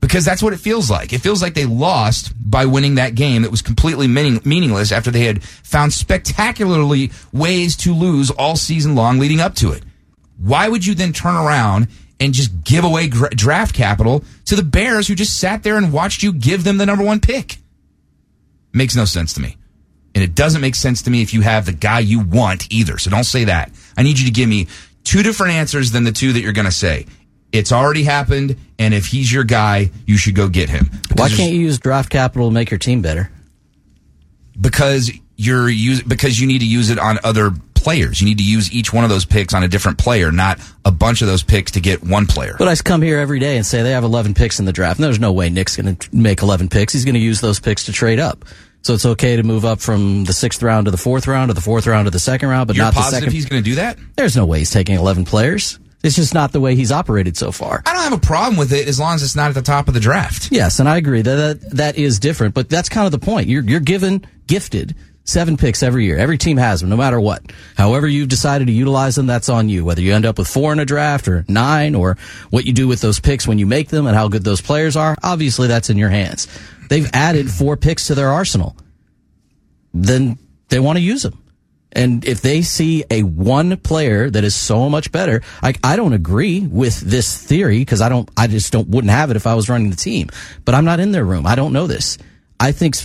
because that's what it feels like. It feels like they lost by winning that game that was completely meaning, meaningless after they had found spectacularly ways to lose all season long leading up to it. Why would you then turn around and just give away gra- draft capital to the Bears who just sat there and watched you give them the number one pick? Makes no sense to me. And it doesn't make sense to me if you have the guy you want either. So don't say that. I need you to give me two different answers than the two that you're going to say. It's already happened, and if he's your guy, you should go get him. Why can't you use draft capital to make your team better? Because you're use because you need to use it on other players. You need to use each one of those picks on a different player, not a bunch of those picks to get one player. But I come here every day and say they have 11 picks in the draft. And there's no way Nick's going to make 11 picks. He's going to use those picks to trade up. So it's okay to move up from the sixth round to the fourth round, to the fourth round to the second round, but You're not the positive second. he's going to do that? There's no way he's taking 11 players. It's just not the way he's operated so far. I don't have a problem with it as long as it's not at the top of the draft. Yes, and I agree that that, that is different, but that's kind of the point. You're you're given gifted seven picks every year. Every team has them, no matter what. However you've decided to utilize them, that's on you. Whether you end up with four in a draft or nine, or what you do with those picks when you make them, and how good those players are. Obviously, that's in your hands. They've added four picks to their arsenal. Then they want to use them. And if they see a one player that is so much better, I, I don't agree with this theory because I don't, I just don't, wouldn't have it if I was running the team. But I'm not in their room. I don't know this. I think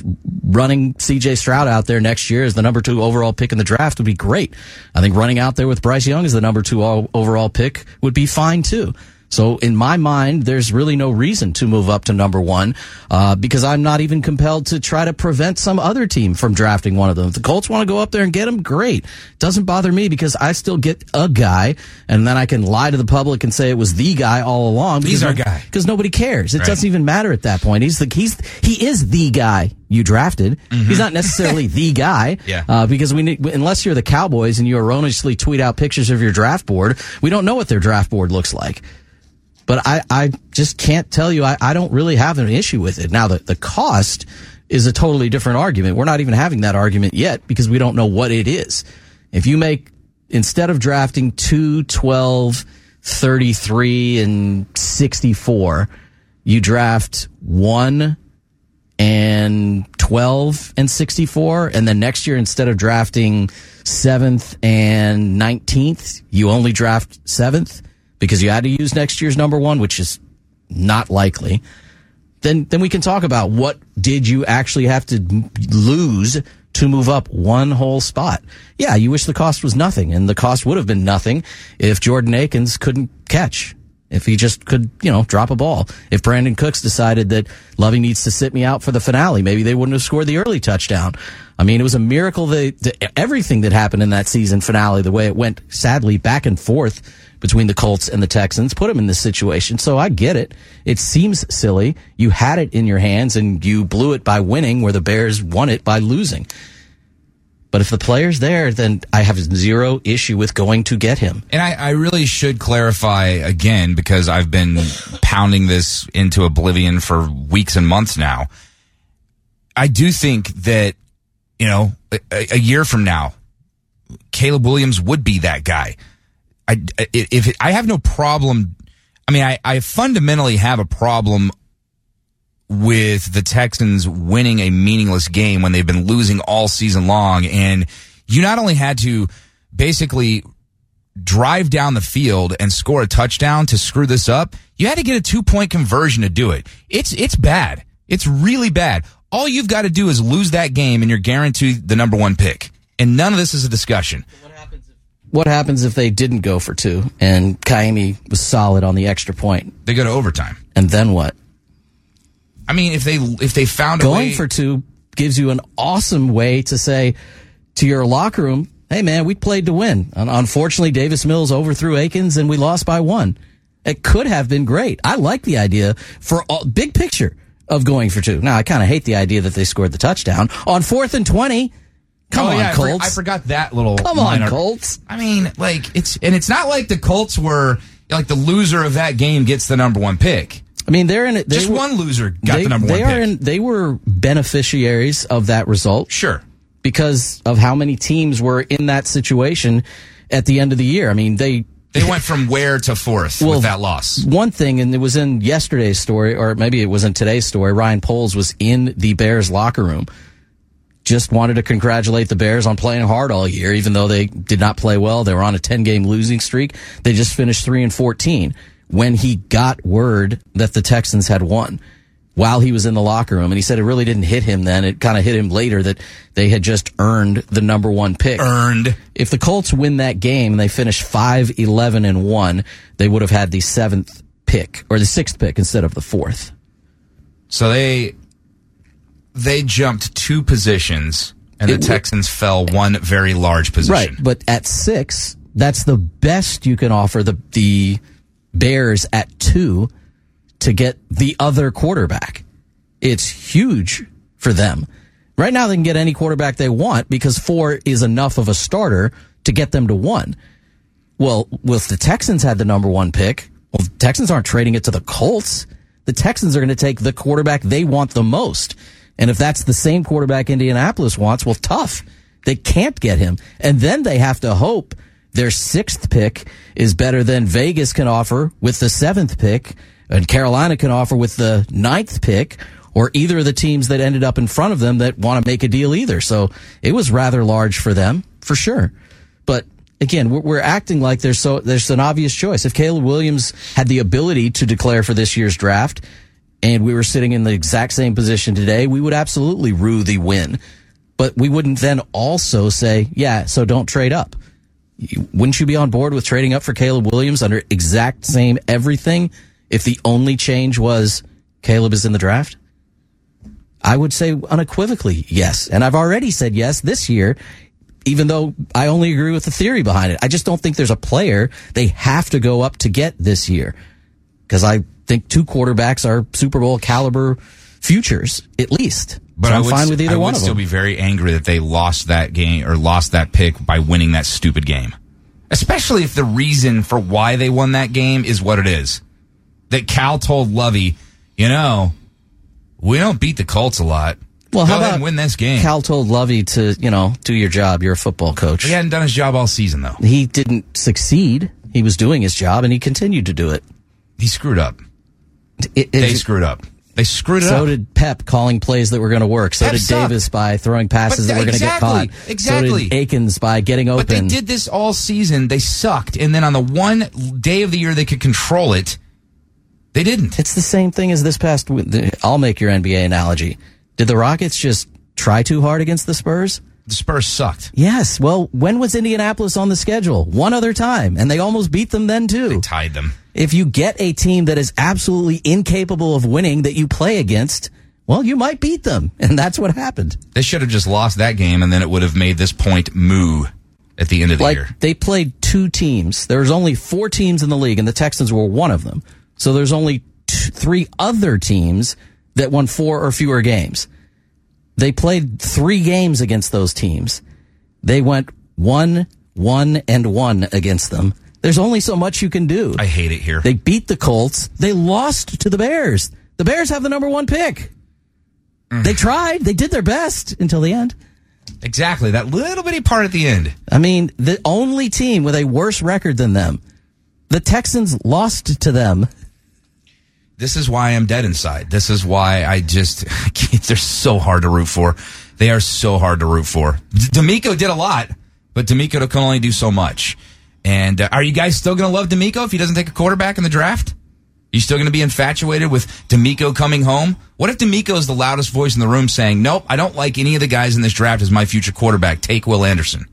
running CJ Stroud out there next year as the number two overall pick in the draft would be great. I think running out there with Bryce Young as the number two overall pick would be fine too. So in my mind, there's really no reason to move up to number one uh, because I'm not even compelled to try to prevent some other team from drafting one of them. If the Colts want to go up there and get him, great. Doesn't bother me because I still get a guy, and then I can lie to the public and say it was the guy all along. He's our no- guy. because nobody cares. It Right. doesn't even matter at that point. He's the he's he is the guy you drafted. He's not necessarily the guy. Yeah. Uh, because we need, unless you're the Cowboys and you erroneously tweet out pictures of your draft board, we don't know what their draft board looks like. But I, I just can't tell you. I, I don't really have an issue with it. Now, the, the cost is a totally different argument. We're not even having that argument yet because we don't know what it is. If you make, instead of drafting 2, 12, 33, and 64, you draft 1 and 12 and 64. And then next year, instead of drafting 7th and 19th, you only draft 7th because you had to use next year's number one, which is not likely then then we can talk about what did you actually have to lose to move up one whole spot. Yeah, you wish the cost was nothing, and the cost would have been nothing if Jordan Akins couldn't catch. If he just could, you know, drop a ball. If Brandin Cooks decided that Lovie needs to sit me out for the finale, maybe they wouldn't have scored the early touchdown. I mean, it was a miracle that, that everything that happened in that season finale, the way it went sadly back and forth between the Colts and the Texans, put them in this situation. So I get it. It seems silly. You had it in your hands and you blew it by winning where the Bears won it by losing. But if the player's there, then I have zero issue with going to get him. And I, I really should clarify again because I've been pounding this into oblivion for weeks and months now. I do think that, you know, a, a year from now, Caleb Williams would be that guy. I, if I have no problem, I mean, I, I fundamentally have a problem with the Texans winning a meaningless game when they've been losing all season long. And you not only had to basically drive down the field and score a touchdown to screw this up, you had to get a two point conversion to do it. It's, it's bad. It's really bad. All you've got to do is lose that game and you're guaranteed the number one pick. And none of this is a discussion. What happens if they didn't go for two and Ka'imi was solid on the extra point? They go to overtime. And then what? I mean, if they if they found a Going way, for two gives you an awesome way to say to your locker room, "Hey, man, we played to win." Unfortunately, Davis Mills overthrew Akins, and we lost by one. It could have been great. I like the idea for all, big picture of going for two. Now, I kind of hate the idea that they scored the touchdown on fourth and twenty. Come Oh, on, yeah, I for- Colts! I forgot that little. Come on, Colts! I mean, like it's and it's not like the Colts were like the loser of that game gets the number one pick. I mean, they're in it. They Just were- one loser got they, the number they one are pick. in. They were beneficiaries of that result. Sure, because of how many teams were in that situation at the end of the year. I mean, they They went from where to fourth Well, with that loss. One thing, and it was in yesterday's story, or maybe it was in today's story. Ryan Poles was in the Bears locker room. Just wanted to congratulate the Bears on playing hard all year, even though they did not play well. They were on a 10 game losing streak. They just finished 3 and 14 when he got word that the Texans had won while he was in the locker room. And he said it really didn't hit him then. It kind of hit him later that they had just earned the number one pick. Earned. If the Colts win that game and they finish 5 11 and 1, they would have had the seventh pick or the sixth pick instead of the fourth. So they they jumped two positions, and It the w- Texans fell one very large position. Right. But at six, that's the best you can offer the, the Bears at two to get the other quarterback. It's huge for them. Right now, they can get any quarterback they want because four is enough of a starter to get them to one. Well, if the Texans had the number one pick, well, the Texans aren't trading it to the Colts. The Texans are going to take the quarterback they want the most. And if that's the same quarterback Indianapolis wants, well, tough. They can't get him. And then they have to hope their sixth pick is better than Vegas can offer with the seventh pick and Carolina can offer with the ninth pick or either of the teams that ended up in front of them that want to make a deal either. So it was rather large for them, for sure. But again, we're, acting like there's so there's an obvious choice. If Caleb Williams had the ability to declare for this year's draft, and we were sitting in the exact same position today, we would absolutely rue the win. But we wouldn't then also say, yeah, so don't trade up. Wouldn't you be on board with trading up for Caleb Williams under exact same everything if the only change was Caleb is in the draft? I would say unequivocally yes. And I've already said yes this year, even though I only agree with the theory behind it. I just don't think there's a player they have to go up to get this year. Because I think two quarterbacks are Super Bowl caliber futures, at least. But so I'm fine with either one. I would still be very angry that they lost that game or lost that pick by winning that stupid game. Especially if the reason for why they won that game is what it is. That Cal told Lovie, you know, we don't beat the Colts a lot. Well, Go how ahead about and win this game. Cal told Lovie to, you know, do your job. You're a football coach. He hadn't done his job all season though. He didn't succeed. He was doing his job, and he continued to do it. He screwed up. It- They screwed up. They screwed so up. did Pep calling plays that were going to work. So Pep did sucked. Davis by throwing passes that were going to get exactly, caught. exactly. So did Akins by getting open. But they did this all season. They sucked, and then on the one day of the year they could control it, they didn't. It's the same thing as this past. I'll make your NBA analogy. Did the Rockets just try too hard against the Spurs? The Spurs sucked. Yes. Well, when was Indianapolis on the schedule? One other time, and they almost beat them then too. They tied them. If you get a team that is absolutely incapable of winning that you play against, well, you might beat them, and that's what happened. They should have just lost that game, and then it would have made this point moo at the end of the like year. they played two teams. There's only four teams in the league, and the Texans were one of them. So there's only t- three other teams that won four or fewer games. They played three games against those teams. They went one, one, and one against them. There's only so much you can do. I hate it here. They beat the Colts. They lost to the Bears. The Bears have the number one pick. Mm. They tried. They did their best until the end. Exactly. That little bitty part at the end. I mean, the only team with a worse record than them, the Texans lost to them. This is why I'm dead inside. This is why I just they're so hard to root for. They are so hard to root for. DeMeco did a lot, but DeMeco can only do so much. And uh, are you guys still going to love DeMeco if he doesn't take a quarterback in the draft? You still going to be infatuated with DeMeco coming home? What if DeMeco is the loudest voice in the room saying, "Nope, I don't like any of the guys in this draft as my future quarterback. Take Will Anderson."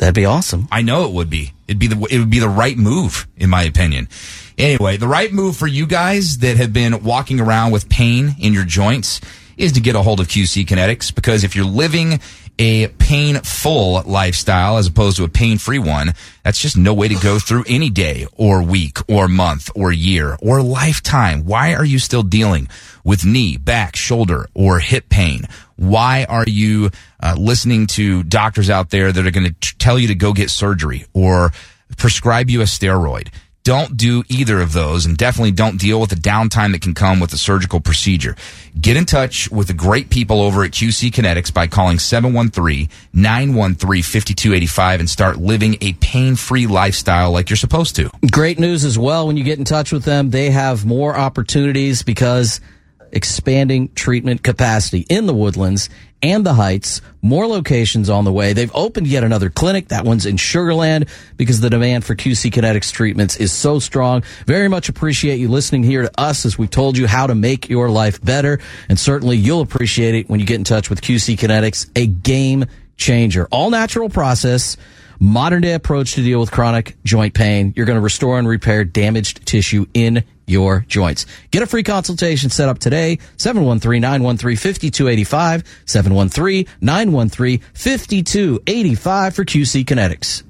That'd be awesome. I know it would be. It'd be the it would be the right move in my opinion. Anyway, the right move for you guys that have been walking around with pain in your joints is to get a hold of QC Kinetics because if you're living a painful lifestyle as opposed to a pain-free one, that's just no way to go through any day or week or month or year or lifetime. Why are you still dealing with knee, back, shoulder, or hip pain? Why are you uh, listening to doctors out there that are going to tell you to go get surgery or prescribe you a steroid? Don't do either of those and definitely don't deal with the downtime that can come with a surgical procedure. Get in touch with the great people over at QC Kinetics by calling 713-913-5285 and start living a pain-free lifestyle like you're supposed to. Great news as well when you get in touch with them. They have more opportunities because expanding treatment capacity in the woodlands and the heights, more locations on the way. They've opened yet another clinic. That one's in Sugarland because the demand for QC Kinetics treatments is so strong. Very much appreciate you listening here to us as we've told you how to make your life better. And certainly you'll appreciate it when you get in touch with QC Kinetics, a game changer. All natural process modern day approach to deal with chronic joint pain. You're going to restore and repair damaged tissue in your joints. Get a free consultation set up today. 713-913-5285. 713-913-5285 for QC Kinetics.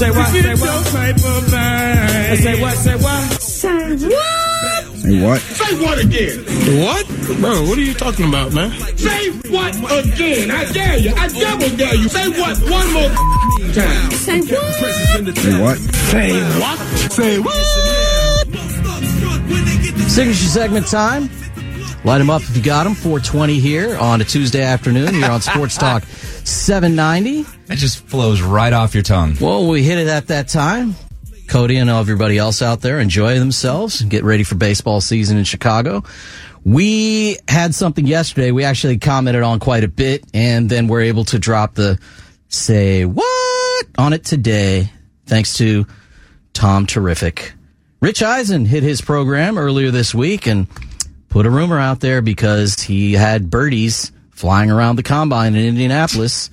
Say what? Say what? Say what? Say what? Say what? Say what? Say what again? What? Bro, what are you talking about, man? Say what again? I dare you. I double dare you. Say what one more time. Say what? Say what? Say what? Say what? Signature segment time. Light them up if you got them. 420 here on a Tuesday afternoon. You're on Sports Talk 790. That just flows right off your tongue. Well, we hit it at that time. Cody and everybody else out there enjoy themselves and get ready for baseball season in Chicago. We had something yesterday we actually commented on quite a bit, and then we're able to drop the say what on it today, thanks to Tom Terrific. Rich Eisen hit his program earlier this week and put a rumor out there because he had birdies flying around the combine in Indianapolis.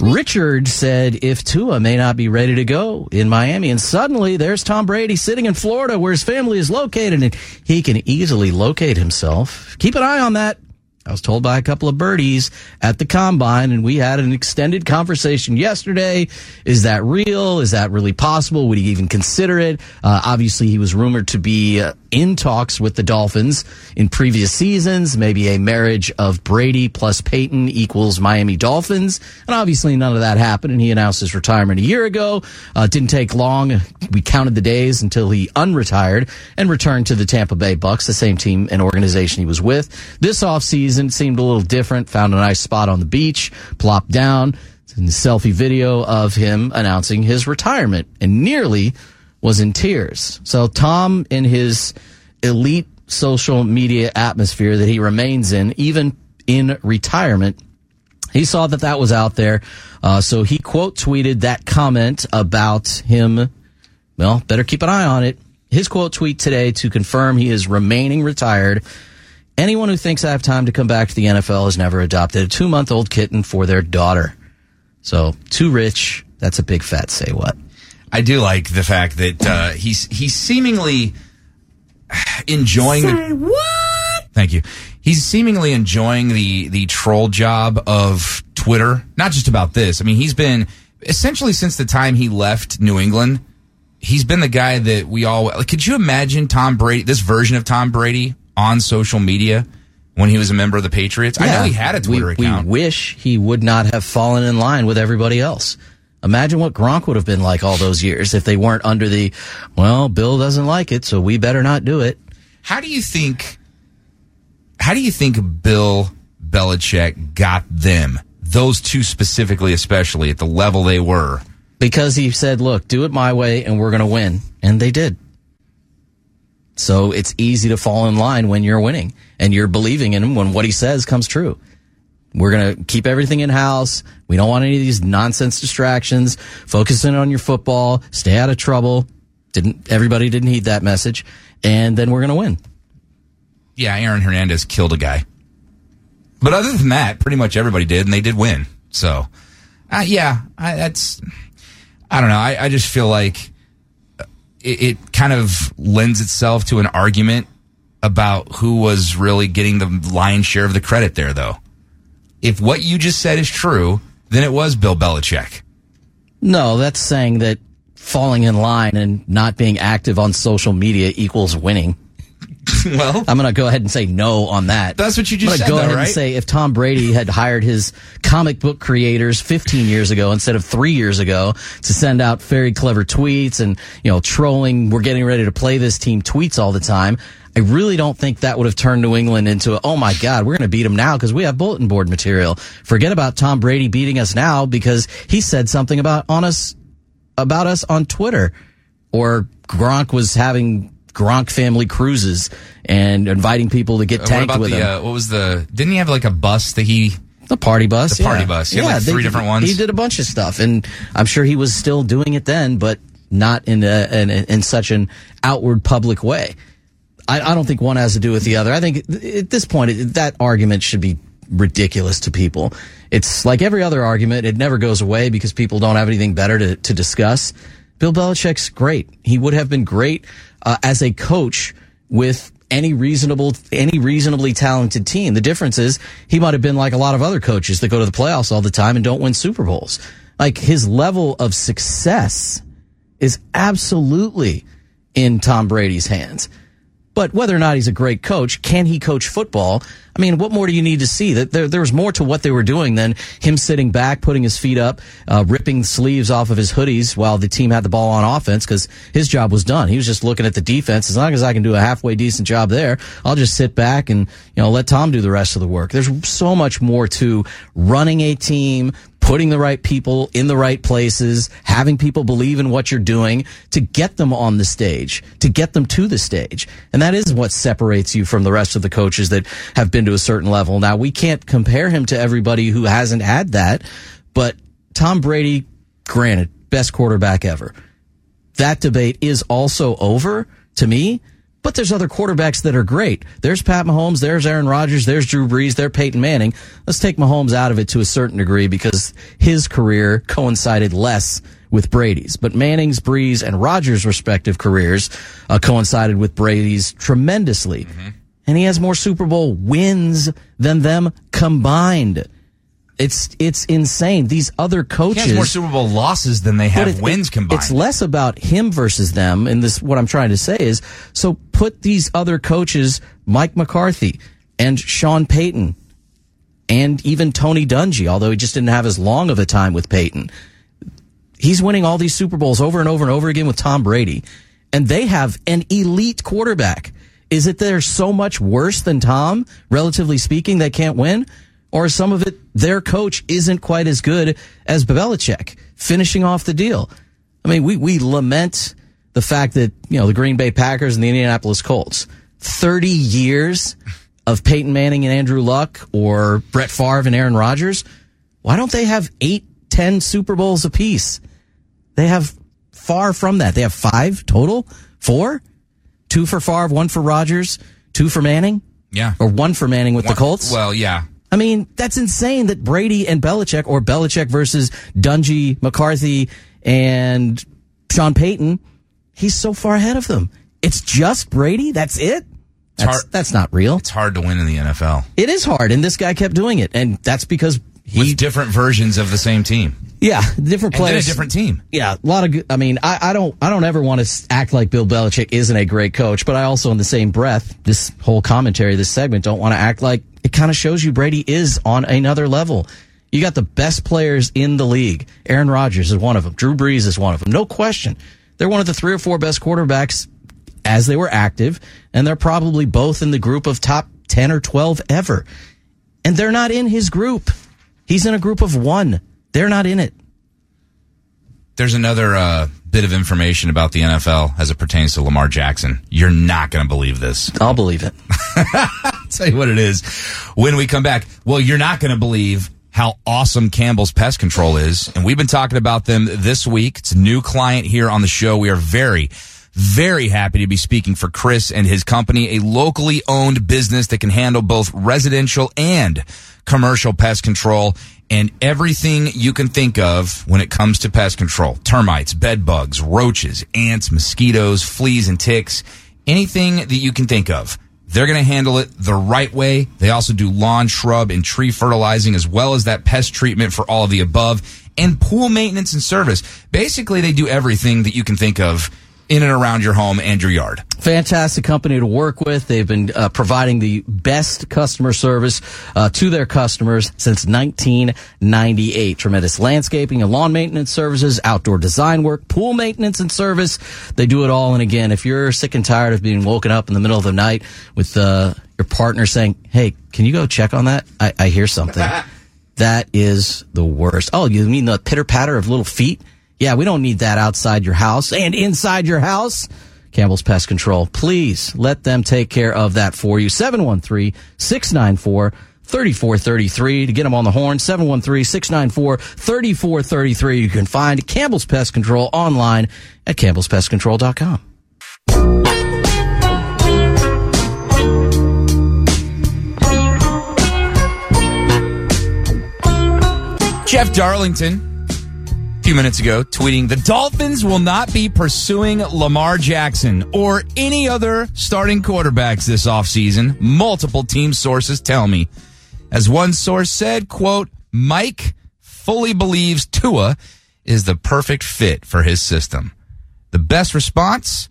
Richard said if Tua may not be ready to go in Miami, and suddenly there's Tom Brady sitting in Florida where his family is located, and he can easily locate himself. Keep an eye on that. I was told by a couple of birdies at the combine, and we had an extended conversation yesterday. Is that real? Is that really possible? Would he even consider it? Uh, obviously, he was rumored to be uh, in talks with the Dolphins in previous seasons. Maybe a marriage of Brady plus Peyton equals Miami Dolphins, and obviously none of that happened. And he announced his retirement a year ago. Uh, didn't take long. We counted the days until he unretired and returned to the Tampa Bay Bucks, the same team and organization he was with. This offseason, season seemed a little different. Found a nice spot on the beach, plopped down, and selfie video of him announcing his retirement, and nearly was in tears. So Tom, in his elite social media atmosphere that he remains in, even in retirement, he saw that that was out there. Uh, so he quote tweeted that comment about him. Well, better keep an eye on it. His quote tweet today to confirm he is remaining retired. Anyone who thinks I have time to come back to the NFL has never adopted a two month old kitten for their daughter. So too rich. That's a big fat say what. I do like the fact that uh, he's he's seemingly enjoying. the, what? Thank you. He's seemingly enjoying the the troll job of Twitter. Not just about this. I mean, he's been essentially since the time he left New England. He's been the guy that we all. Like, could you imagine Tom Brady, this version of Tom Brady, on social media when he was a member of the Patriots? I know he had a Twitter we, account. We wish he would not have fallen in line with everybody else. Imagine what Gronk would have been like all those years if they weren't under the, well, Bill doesn't like it, so we better not do it. How do you think? How do you think Bill Belichick got them? Those two specifically, especially at the level they were. Because he said, look, do it my way and we're going to win. And they did. So it's easy to fall in line when you're winning and you're believing in him when what he says comes true. We're going to keep everything in house. We don't want any of these nonsense distractions. Focus in on your football. Stay out of trouble. Didn't everybody didn't heed that message, and then we're going to win. Yeah, Aaron Hernandez killed a guy. But other than that, pretty much everybody did, and they did win. So, uh, yeah, I, that's. I don't know. I, I just feel like it, it kind of lends itself to an argument about who was really getting the lion's share of the credit there, though. If what you just said is true, then it was Bill Belichick. No, that's saying that falling in line and not being active on social media equals winning. well, I'm going to go ahead and say no on that. That's what you just I'm said, go though, ahead right? and say if Tom Brady had hired his comic book creators 15 years ago instead of three years ago to send out very clever tweets and you know trolling, we're getting ready to play this team tweets all the time. I really don't think that would have turned New England into a, oh my God, we're going to beat them now because we have bulletin board material. Forget about Tom Brady beating us now because he said something about on us about us on Twitter, or Gronk was having Gronk family cruises and inviting people to get Uh, tanked about with the him. uh, what was the? Didn't he have like a bus that he? The party bus, The party bus. He had like they- three different ones. He did a bunch of stuff, and I'm sure he was still doing it then, but not in a, in, in such an outward public way. I, I don't think one has to do with the other. I think at this point it, that argument should be ridiculous to people. It's like every other argument; it never goes away because people don't have anything better to, to discuss. Bill Belichick's great. He would have been great uh, as a coach with any reasonable, any reasonably talented team. The difference is he might have been like a lot of other coaches that go to the playoffs all the time and don't win Super Bowls. Like his level of success is absolutely in Tom Brady's hands. But whether or not he's a great coach, can he coach football? I mean, what more do you need to see? That there, there was more to what they were doing than him sitting back, putting his feet up, uh, ripping sleeves off of his hoodies while the team had the ball on offense because his job was done. He was just looking at the defense. As long as I can do a halfway decent job there, I'll just sit back and you know let Tom do the rest of the work. There's so much more to running a team, putting the right people in the right places, having people believe in what you're doing to get them on the stage, to get them to the stage. And that is what separates you from the rest of the coaches that have been to a certain level. Now, we can't compare him to everybody who hasn't had that, but Tom Brady, granted, best quarterback ever. That debate is also over to me. But there's other quarterbacks that are great. There's Pat Mahomes, there's Aaron Rodgers, there's Drew Brees, there's Peyton Manning. Let's take Mahomes out of it to a certain degree because his career coincided less with Brady's. But Manning's, Brees, and Rodgers' respective careers uh, coincided with Brady's tremendously. And he has more Super Bowl wins than them combined. It's it's insane. These other He coaches has more Super Bowl losses than they have it- wins it- combined. It's less about him versus them. And this, what I'm trying to say is, so put these other coaches, Mike McCarthy and Sean Payton, and even Tony Dungy, although he just didn't have as long of a time with Payton. He's winning all these Super Bowls over and over and over again with Tom Brady, and they have an elite quarterback Is it they're so much worse than Tom, relatively speaking, they can't win? Or some of it their coach isn't quite as good as Belichick finishing off the deal? I mean, we, we lament the fact that, you know, the Green Bay Packers and the Indianapolis Colts, 30 years of Peyton Manning and Andrew Luck or Brett Favre and Aaron Rodgers. Why don't they have eight, ten Super Bowls apiece? They have far from that. They have five total, four, two for Favre, one for Rodgers, two for Manning. Yeah. Or one for Manning with One- the Colts. Well, yeah. I mean, that's insane that Brady and Belichick or Belichick versus Dungy, McCarthy, and Sean Payton, he's so far ahead of them. It's just Brady? That's it? That's, that's not real. It's hard to win in the NFL. It is hard, and this guy kept doing it, and that's because he, With different versions of the same team. Yeah, different And a players, different team. Yeah, a lot of. good- I mean, I, I don't, I don't ever want to act like Bill Belichick isn't a great coach, but I also, in the same breath, this whole commentary, this segment, don't want to act like it kind of shows you Brady is on another level. You got the best players in the league. Aaron Rodgers is one of them. Drew Brees is one of them. No question. They're one of the three or four best quarterbacks as they were active, and they're probably both in the group of top 10 or 12 ever. And they're not in his group. He's in a group of one. They're not in it. There's another uh, bit of information about the NFL as it pertains to Lamar Jackson. You're not going to believe this. I'll believe it. I'll tell you what it is when we come back. Well, you're not going to believe how awesome Campbell's Pest Control is. And we've been talking about them this week. It's a new client here on the show. We are very, very happy to be speaking for Chris and his company, a locally owned business that can handle both residential and commercial pest control and everything you can think of when it comes to pest control. Termites, bed bugs, roaches, ants, mosquitoes, fleas and ticks, anything that you can think of. They're going to handle it the right way. They also do lawn, shrub, and tree fertilizing as well as that pest treatment for all of the above and pool maintenance and service. Basically, they do everything that you can think of in and around your home and your yard. Fantastic company to work with. They've been uh, providing the best customer service uh, to their customers since 1998. Tremendous landscaping and lawn maintenance services, outdoor design work, pool maintenance and service. They do it all. And again, if you're sick and tired of being woken up in the middle of the night with uh, your partner saying, "Hey, can you go check on that? I, I hear something." that is the worst. Oh, you mean the pitter patter of little feet? Yeah, we don't need that outside your house and inside your house. Campbell's Pest Control. Please let them take care of that for you. 713 694 3433 to get them on the horn. 713 694 3433. You can find Campbell's Pest Control online at campbellspestcontrol.com. Jeff Darlington, few minutes ago, tweeting the Dolphins will not be pursuing Lamar Jackson or any other starting quarterbacks this offseason. Multiple team sources tell me. As one source said, quote, Mike fully believes Tua is the perfect fit for his system. The best response?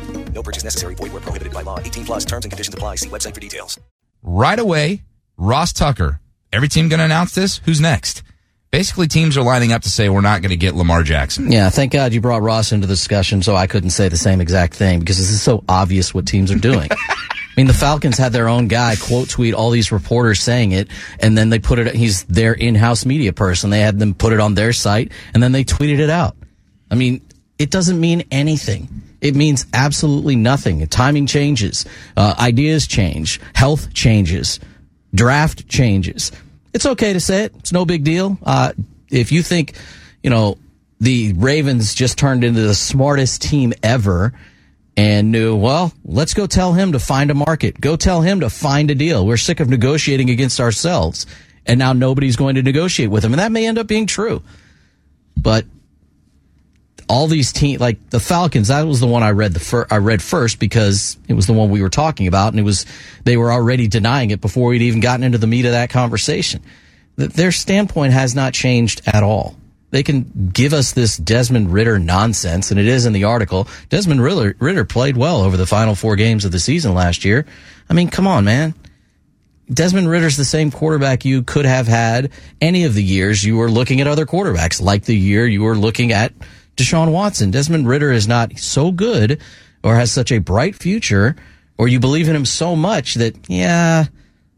No purchase necessary. Void where prohibited by law. 18 plus terms and conditions apply. See website for details. right away, Ross Tucker. Every team going to announce this? Who's next? Basically, teams are lining up to say we're not going to get Lamar Jackson. Yeah, thank God you brought Ross into the discussion so I couldn't say the same exact thing because this is so obvious what teams are doing. I mean, the Falcons had their own guy quote tweet all these reporters saying it, and then they put it, he's their in house media person. They had them put it on their site, and then they tweeted it out. I mean, it doesn't mean anything. It means absolutely nothing. Timing changes, uh, ideas change, health changes, draft changes. It's okay to say it. It's no big deal. Uh, if you think, you know, the Ravens just turned into the smartest team ever and knew, well, let's go tell him to find a market. Go tell him to find a deal. We're sick of negotiating against ourselves. And now nobody's going to negotiate with him. And that may end up being true. But all these teams, like the Falcons, that was the one I read the fir- I read first because it was the one we were talking about, and it was they were already denying it before we'd even gotten into the meat of that conversation. Th- Their standpoint has not changed at all. They can give us this Desmond Ridder nonsense, and it is in the article. Desmond Ridder, Ridder played well over the final four games of the season last year. I mean, come on, man. Desmond Ridder's the same quarterback you could have had any of the years you were looking at other quarterbacks, like the year you were looking at Deshaun Watson. Desmond Ridder is not so good or has such a bright future, or you believe in him so much that, yeah,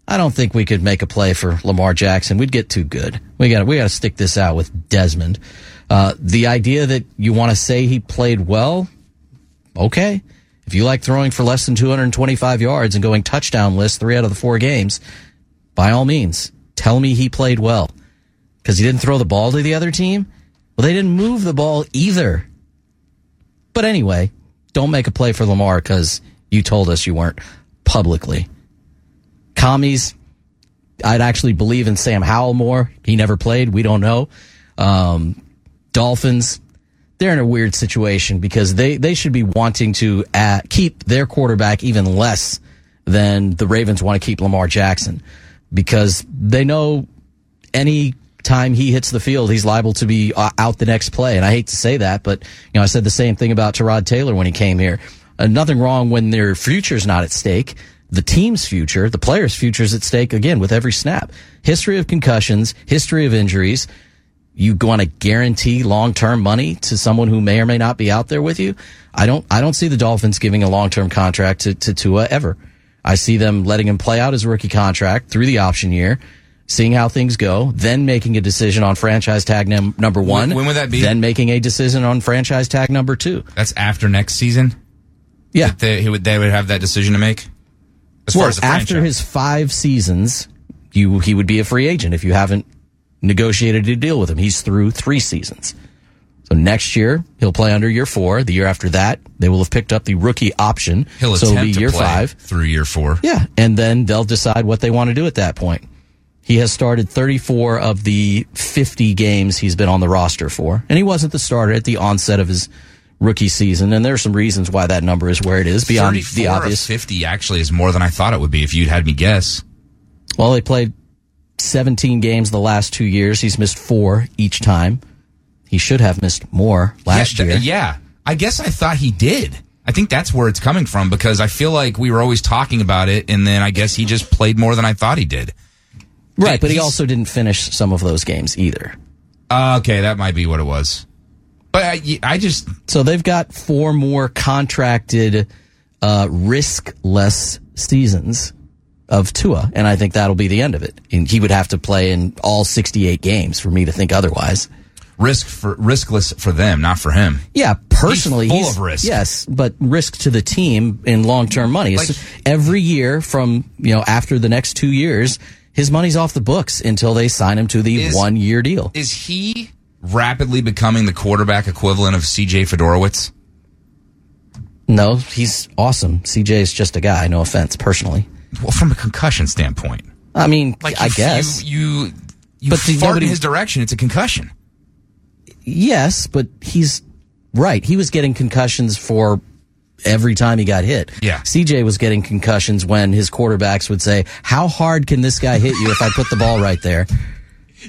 I don't think we could make a play for Lamar Jackson. We'd get too good. We got we got to stick this out with Desmond. Uh, the idea that you want to say he played well, okay. If you like throwing for less than 225 yards and going touchdown list three out of the four games, by all means, tell me he played well. Because he didn't throw the ball to the other team? Well, they didn't move the ball either. But anyway, don't make a play for Lamar because you told us you weren't publicly. Commies, I'd actually believe in Sam Howell more. He never played. We don't know. Um, Dolphins, they're in a weird situation because they, they should be wanting to add, keep their quarterback even less than the Ravens want to keep Lamar Jackson because they know any time he hits the field, he's liable to be uh, out the next play. And I hate to say that, but you know, I said the same thing about Tyrod Taylor when he came here. Uh, nothing wrong when their future's not at stake. The team's future, the player's future is at stake again with every snap. History of concussions, history of injuries. You want to guarantee long-term money to someone who may or may not be out there with you. I don't, I don't see the Dolphins giving a long-term contract to, to Tua ever. I see them letting him play out his rookie contract through the option year, seeing how things go, then making a decision on franchise tag num- number one. When- when would that be? Then making a decision on franchise tag number two. That's after next season. Yeah, That they, he would, they would have that decision to make. As well, far as the after franchise. his five seasons, you he would be a free agent if you haven't negotiated a deal with him. He's through three seasons. So next year he'll play under year four. The year after that, they will have picked up the rookie option. he'll so it'll attempt be to year play five. through year four. Yeah, and then they'll decide what they want to do at that point. He has started 34 of the 50 games he's been on the roster for, and he wasn't the starter at the onset of his rookie season. And there are some reasons why that number is where it is beyond the 34 of obvious. 50 actually is more than I thought it would be if you'd had me guess. Well, he played 17 games the last two years. He's missed four each time. He should have missed more last yeah, year. yeah. I guess I thought he did. I think that's where it's coming from because I feel like we were always talking about it, and then I guess he just played more than I thought he did. Right, but he also didn't finish some of those games either. Uh, okay, that might be what it was. But I, I just So they've got four more contracted, uh, riskless seasons of Tua, and I think that'll be the end of it. And he would have to play in all 68 games for me to think otherwise. risk for riskless for them, not for him. Yeah, personally, He's full of risk. Yes, but risk to the team in long term money. Like- every year from you know after the next two years, his money's off the books until they sign him to the Is- one year deal. Is he rapidly becoming the quarterback equivalent of C.J. Fiedorowicz? No, he's awesome. CJ is just a guy. No offense, personally. Well, from a concussion standpoint, I mean, like I guess you you, you But fart nobody- in his direction. It's a concussion. yes, but he's right. He was getting concussions for every time he got hit. Yeah. CJ was getting concussions when his quarterbacks would say, "How hard can this guy hit you if I put the ball right there?"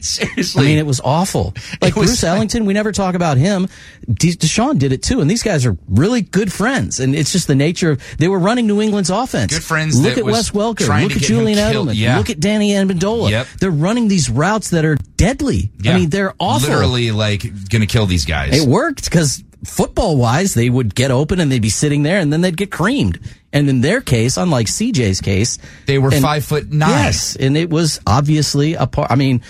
Seriously, I mean, it was awful. Like was Bruce Ellington, we never talk about him. De- Deshaun did it too, and these guys are really good friends. And it's just the nature of they were running New England's offense. Good friends Look at Wes Welker. Look at Julian. Edelman. Yeah. Look at Danny Amendola. Yep. They're running these routes that are deadly. I mean, they're awful. Literally, like gonna kill these guys. It worked because football wise, they would get open and they'd be sitting there and then they'd get creamed. And in their case, unlike CJ's case, They were and- five foot nine. Yes, and it was obviously a part. I mean,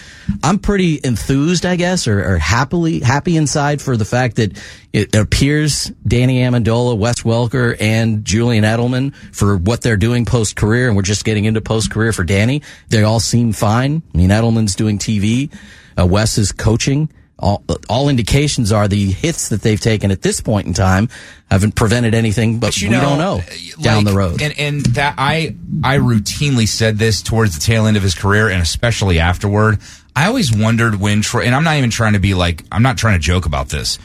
I'm pretty enthused, I guess, or, or happily happy inside for the fact that it appears Danny Amendola, Wes Welker, and Julian Edelman for what they're doing post career, and we're just getting into post career for Danny. They all seem fine. I mean, Edelman's doing TV, uh, Wes is coaching. All, all indications are the hits that they've taken at this point in time haven't prevented anything, but, But you we know, don't know uh, down like, the road. And and that I I routinely said this towards the tail end of his career, and especially afterward. I always wondered when Troy, and I'm not even trying to be like I'm not trying to joke about this.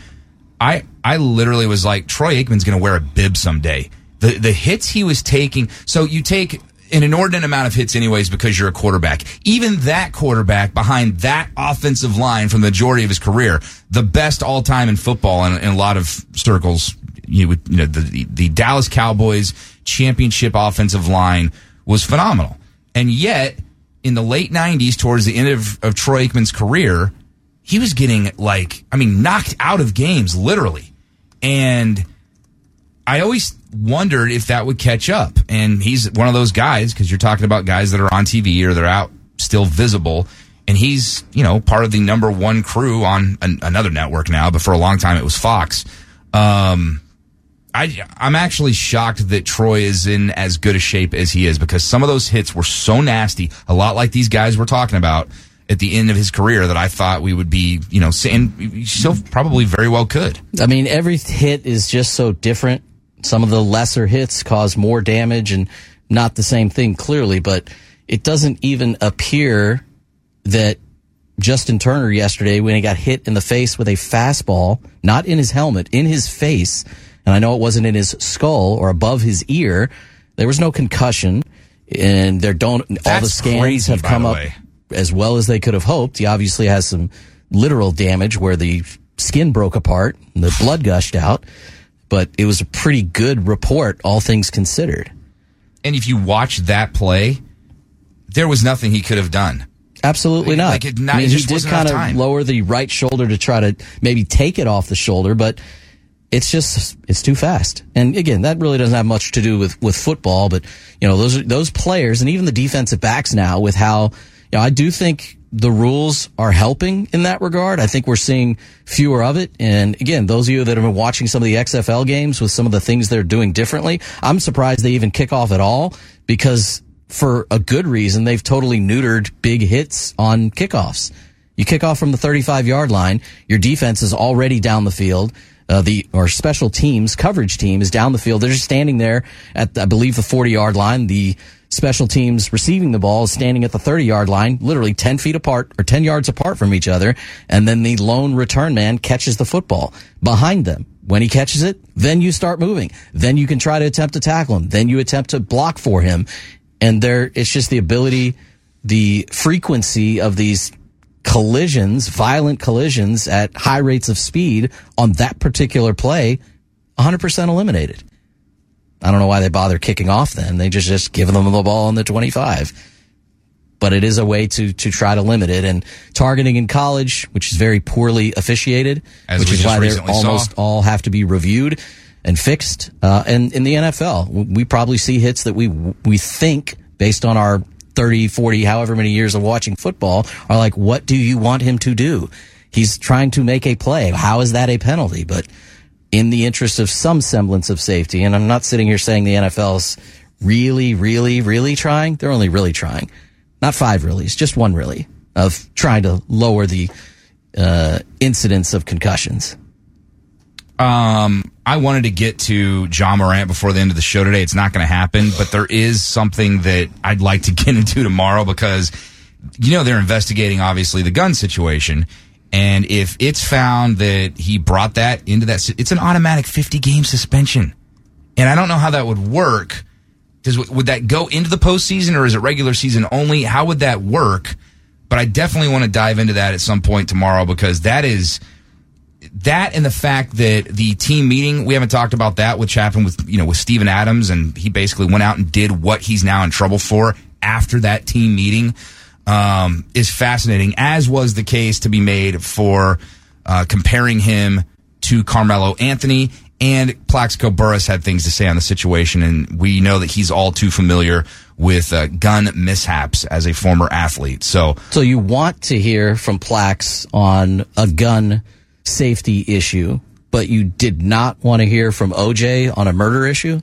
I I I literally was like, Troy Aikman's going to wear a bib someday. The the hits he was taking. So you take an inordinate amount of hits anyways because you're a quarterback. Even that quarterback behind that offensive line for the majority of his career, the best all time in football in, in a lot of circles. You would, you know, the, the Dallas Cowboys championship offensive line was phenomenal. And yet, in the late 90s, towards the end of, of Troy Aikman's career, he was getting like, I mean, knocked out of games, literally. And I always wondered if that would catch up. And he's one of those guys, because you're talking about guys that are on TV or they're out still visible. And he's, you know, part of the number one crew on an, another network now, but for a long time it was Fox. Um, I, I'm actually shocked that Troy is in as good a shape as he is because some of those hits were so nasty, a lot like these guys we're talking about at the end of his career that I thought we would be, you know, and still probably very well could. I mean, every hit is just so different. Some of the lesser hits cause more damage and not the same thing clearly, but it doesn't even appear that Justin Turner yesterday, when he got hit in the face with a fastball, not in his helmet, in his face, and I know it wasn't in his skull or above his ear, there was no concussion. And there don't, all the scans crazy, have come up way. as well as they could have hoped. He obviously has some literal damage where the skin broke apart and the blood gushed out, but it was a pretty good report, all things considered. And if you watch that play, there was nothing he could have done. Absolutely not. Like, it not- I mean, he just did kind of lower the right shoulder to try to maybe take it off the shoulder, but it's just it's too fast. And again, that really doesn't have much to do with with football, but you know those those players and even the defensive backs now with how you know I do think the rules are helping in that regard. I think we're seeing fewer of it. And again, those of you that have been watching some of the XFL games with some of the things they're doing differently, I'm surprised they even kick off at all because for a good reason, they've totally neutered big hits on kickoffs. You kick off from the 35 yard line. Your defense is already down the field. Uh, the or special teams coverage team is down the field. They're just standing there at I believe the 40 yard line. The special teams receiving the ball is standing at the 30 yard line, literally 10 feet apart or 10 yards apart from each other. And then the lone return man catches the football behind them. When he catches it, then you start moving. Then you can try to attempt to tackle him. Then you attempt to block for him. And there, it's just the ability, the frequency of these collisions, violent collisions at high rates of speed on that particular play, 100% eliminated. I don't know why they bother kicking off then. They just, just give them the ball on the 25. But it is a way to, to try to limit it. And targeting in college, which is very poorly officiated, As which is why they recently saw. almost all have to be reviewed and fixed. Uh, and in the NFL, we probably see hits that we, we think based on our 30, 40, however many years of watching football are like, what do you want him to do? He's trying to make a play. How is that a penalty? But in the interest of some semblance of safety, and I'm not sitting here saying the NFL's really, really, really trying. They're only really trying. Not five reallys, just one really of trying to lower the uh, incidence of concussions. Um, I wanted to get to Ja Morant before the end of the show today. It's not going to happen, but there is something that I'd like to get into tomorrow because, you know, they're investigating obviously the gun situation. And if it's found that he brought that into that, it's an automatic 50 game suspension. And I don't know how that would work. Does, would that go into the postseason or is it regular season only? How would that work? But I definitely want to dive into that at some point tomorrow because that is, that and the fact that the team meeting we haven't talked about that which happened with you know with Steven Adams and he basically went out and did what he's now in trouble for after that team meeting um, is fascinating as was the case to be made for uh, comparing him to Carmelo Anthony and Plaxico Burress had things to say on the situation and we know that he's all too familiar with uh, gun mishaps as a former athlete so So you want to hear from Plax on a gun safety issue, but you did not want to hear from OJ on a murder issue?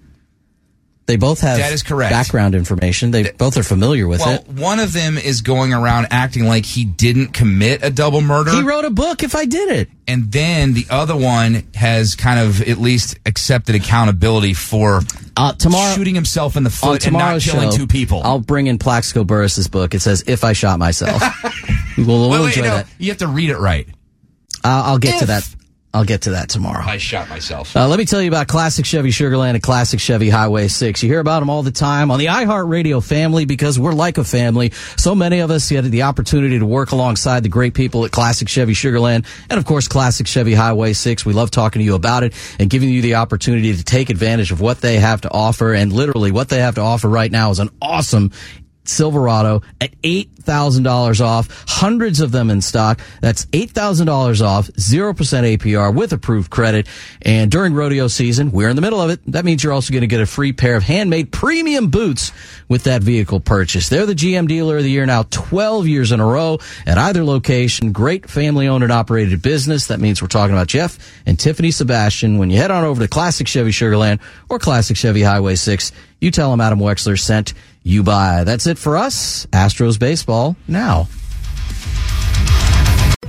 They both have That is correct. background information. They both are familiar with it. well, it. one of them is going around acting like he didn't commit a double murder. He wrote a book if I did it. And then the other one has kind of at least accepted accountability for uh, tomorrow, shooting himself in the foot and not killing show, two people. I'll bring in Plaxico Burress's book. It says, If I Shot Myself. we'll, we'll wait, wait, enjoy no, that. you have to read it right. I'll, I'll get to that. I'll get to that tomorrow. I shot myself. Uh, let me tell you about Classic Chevy Sugarland and Classic Chevy Highway 6. You hear about them all the time on the iHeartRadio family because we're like a family. So many of us had the opportunity to work alongside the great people at Classic Chevy Sugarland and, of course, Classic Chevy Highway 6. We love talking to you about it and giving you the opportunity to take advantage of what they have to offer. And literally, what they have to offer right now is an awesome Silverado at $8,000 off. Hundreds of them in stock. That's $8,000 off, 0% APR with approved credit. And during rodeo season, we're in the middle of it. That means you're also going to get a free pair of handmade premium boots with that vehicle purchase. They're the GM dealer of the year now 12 years in a row at either location. Great family owned and operated business. That means we're talking about Jeff and Tiffany Sebastian. When you head on over to Classic Chevy Sugarland or Classic Chevy Highway 6, you tell them Adam Wexler sent you buy. That's it for us. Astros baseball now.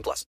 18 plus.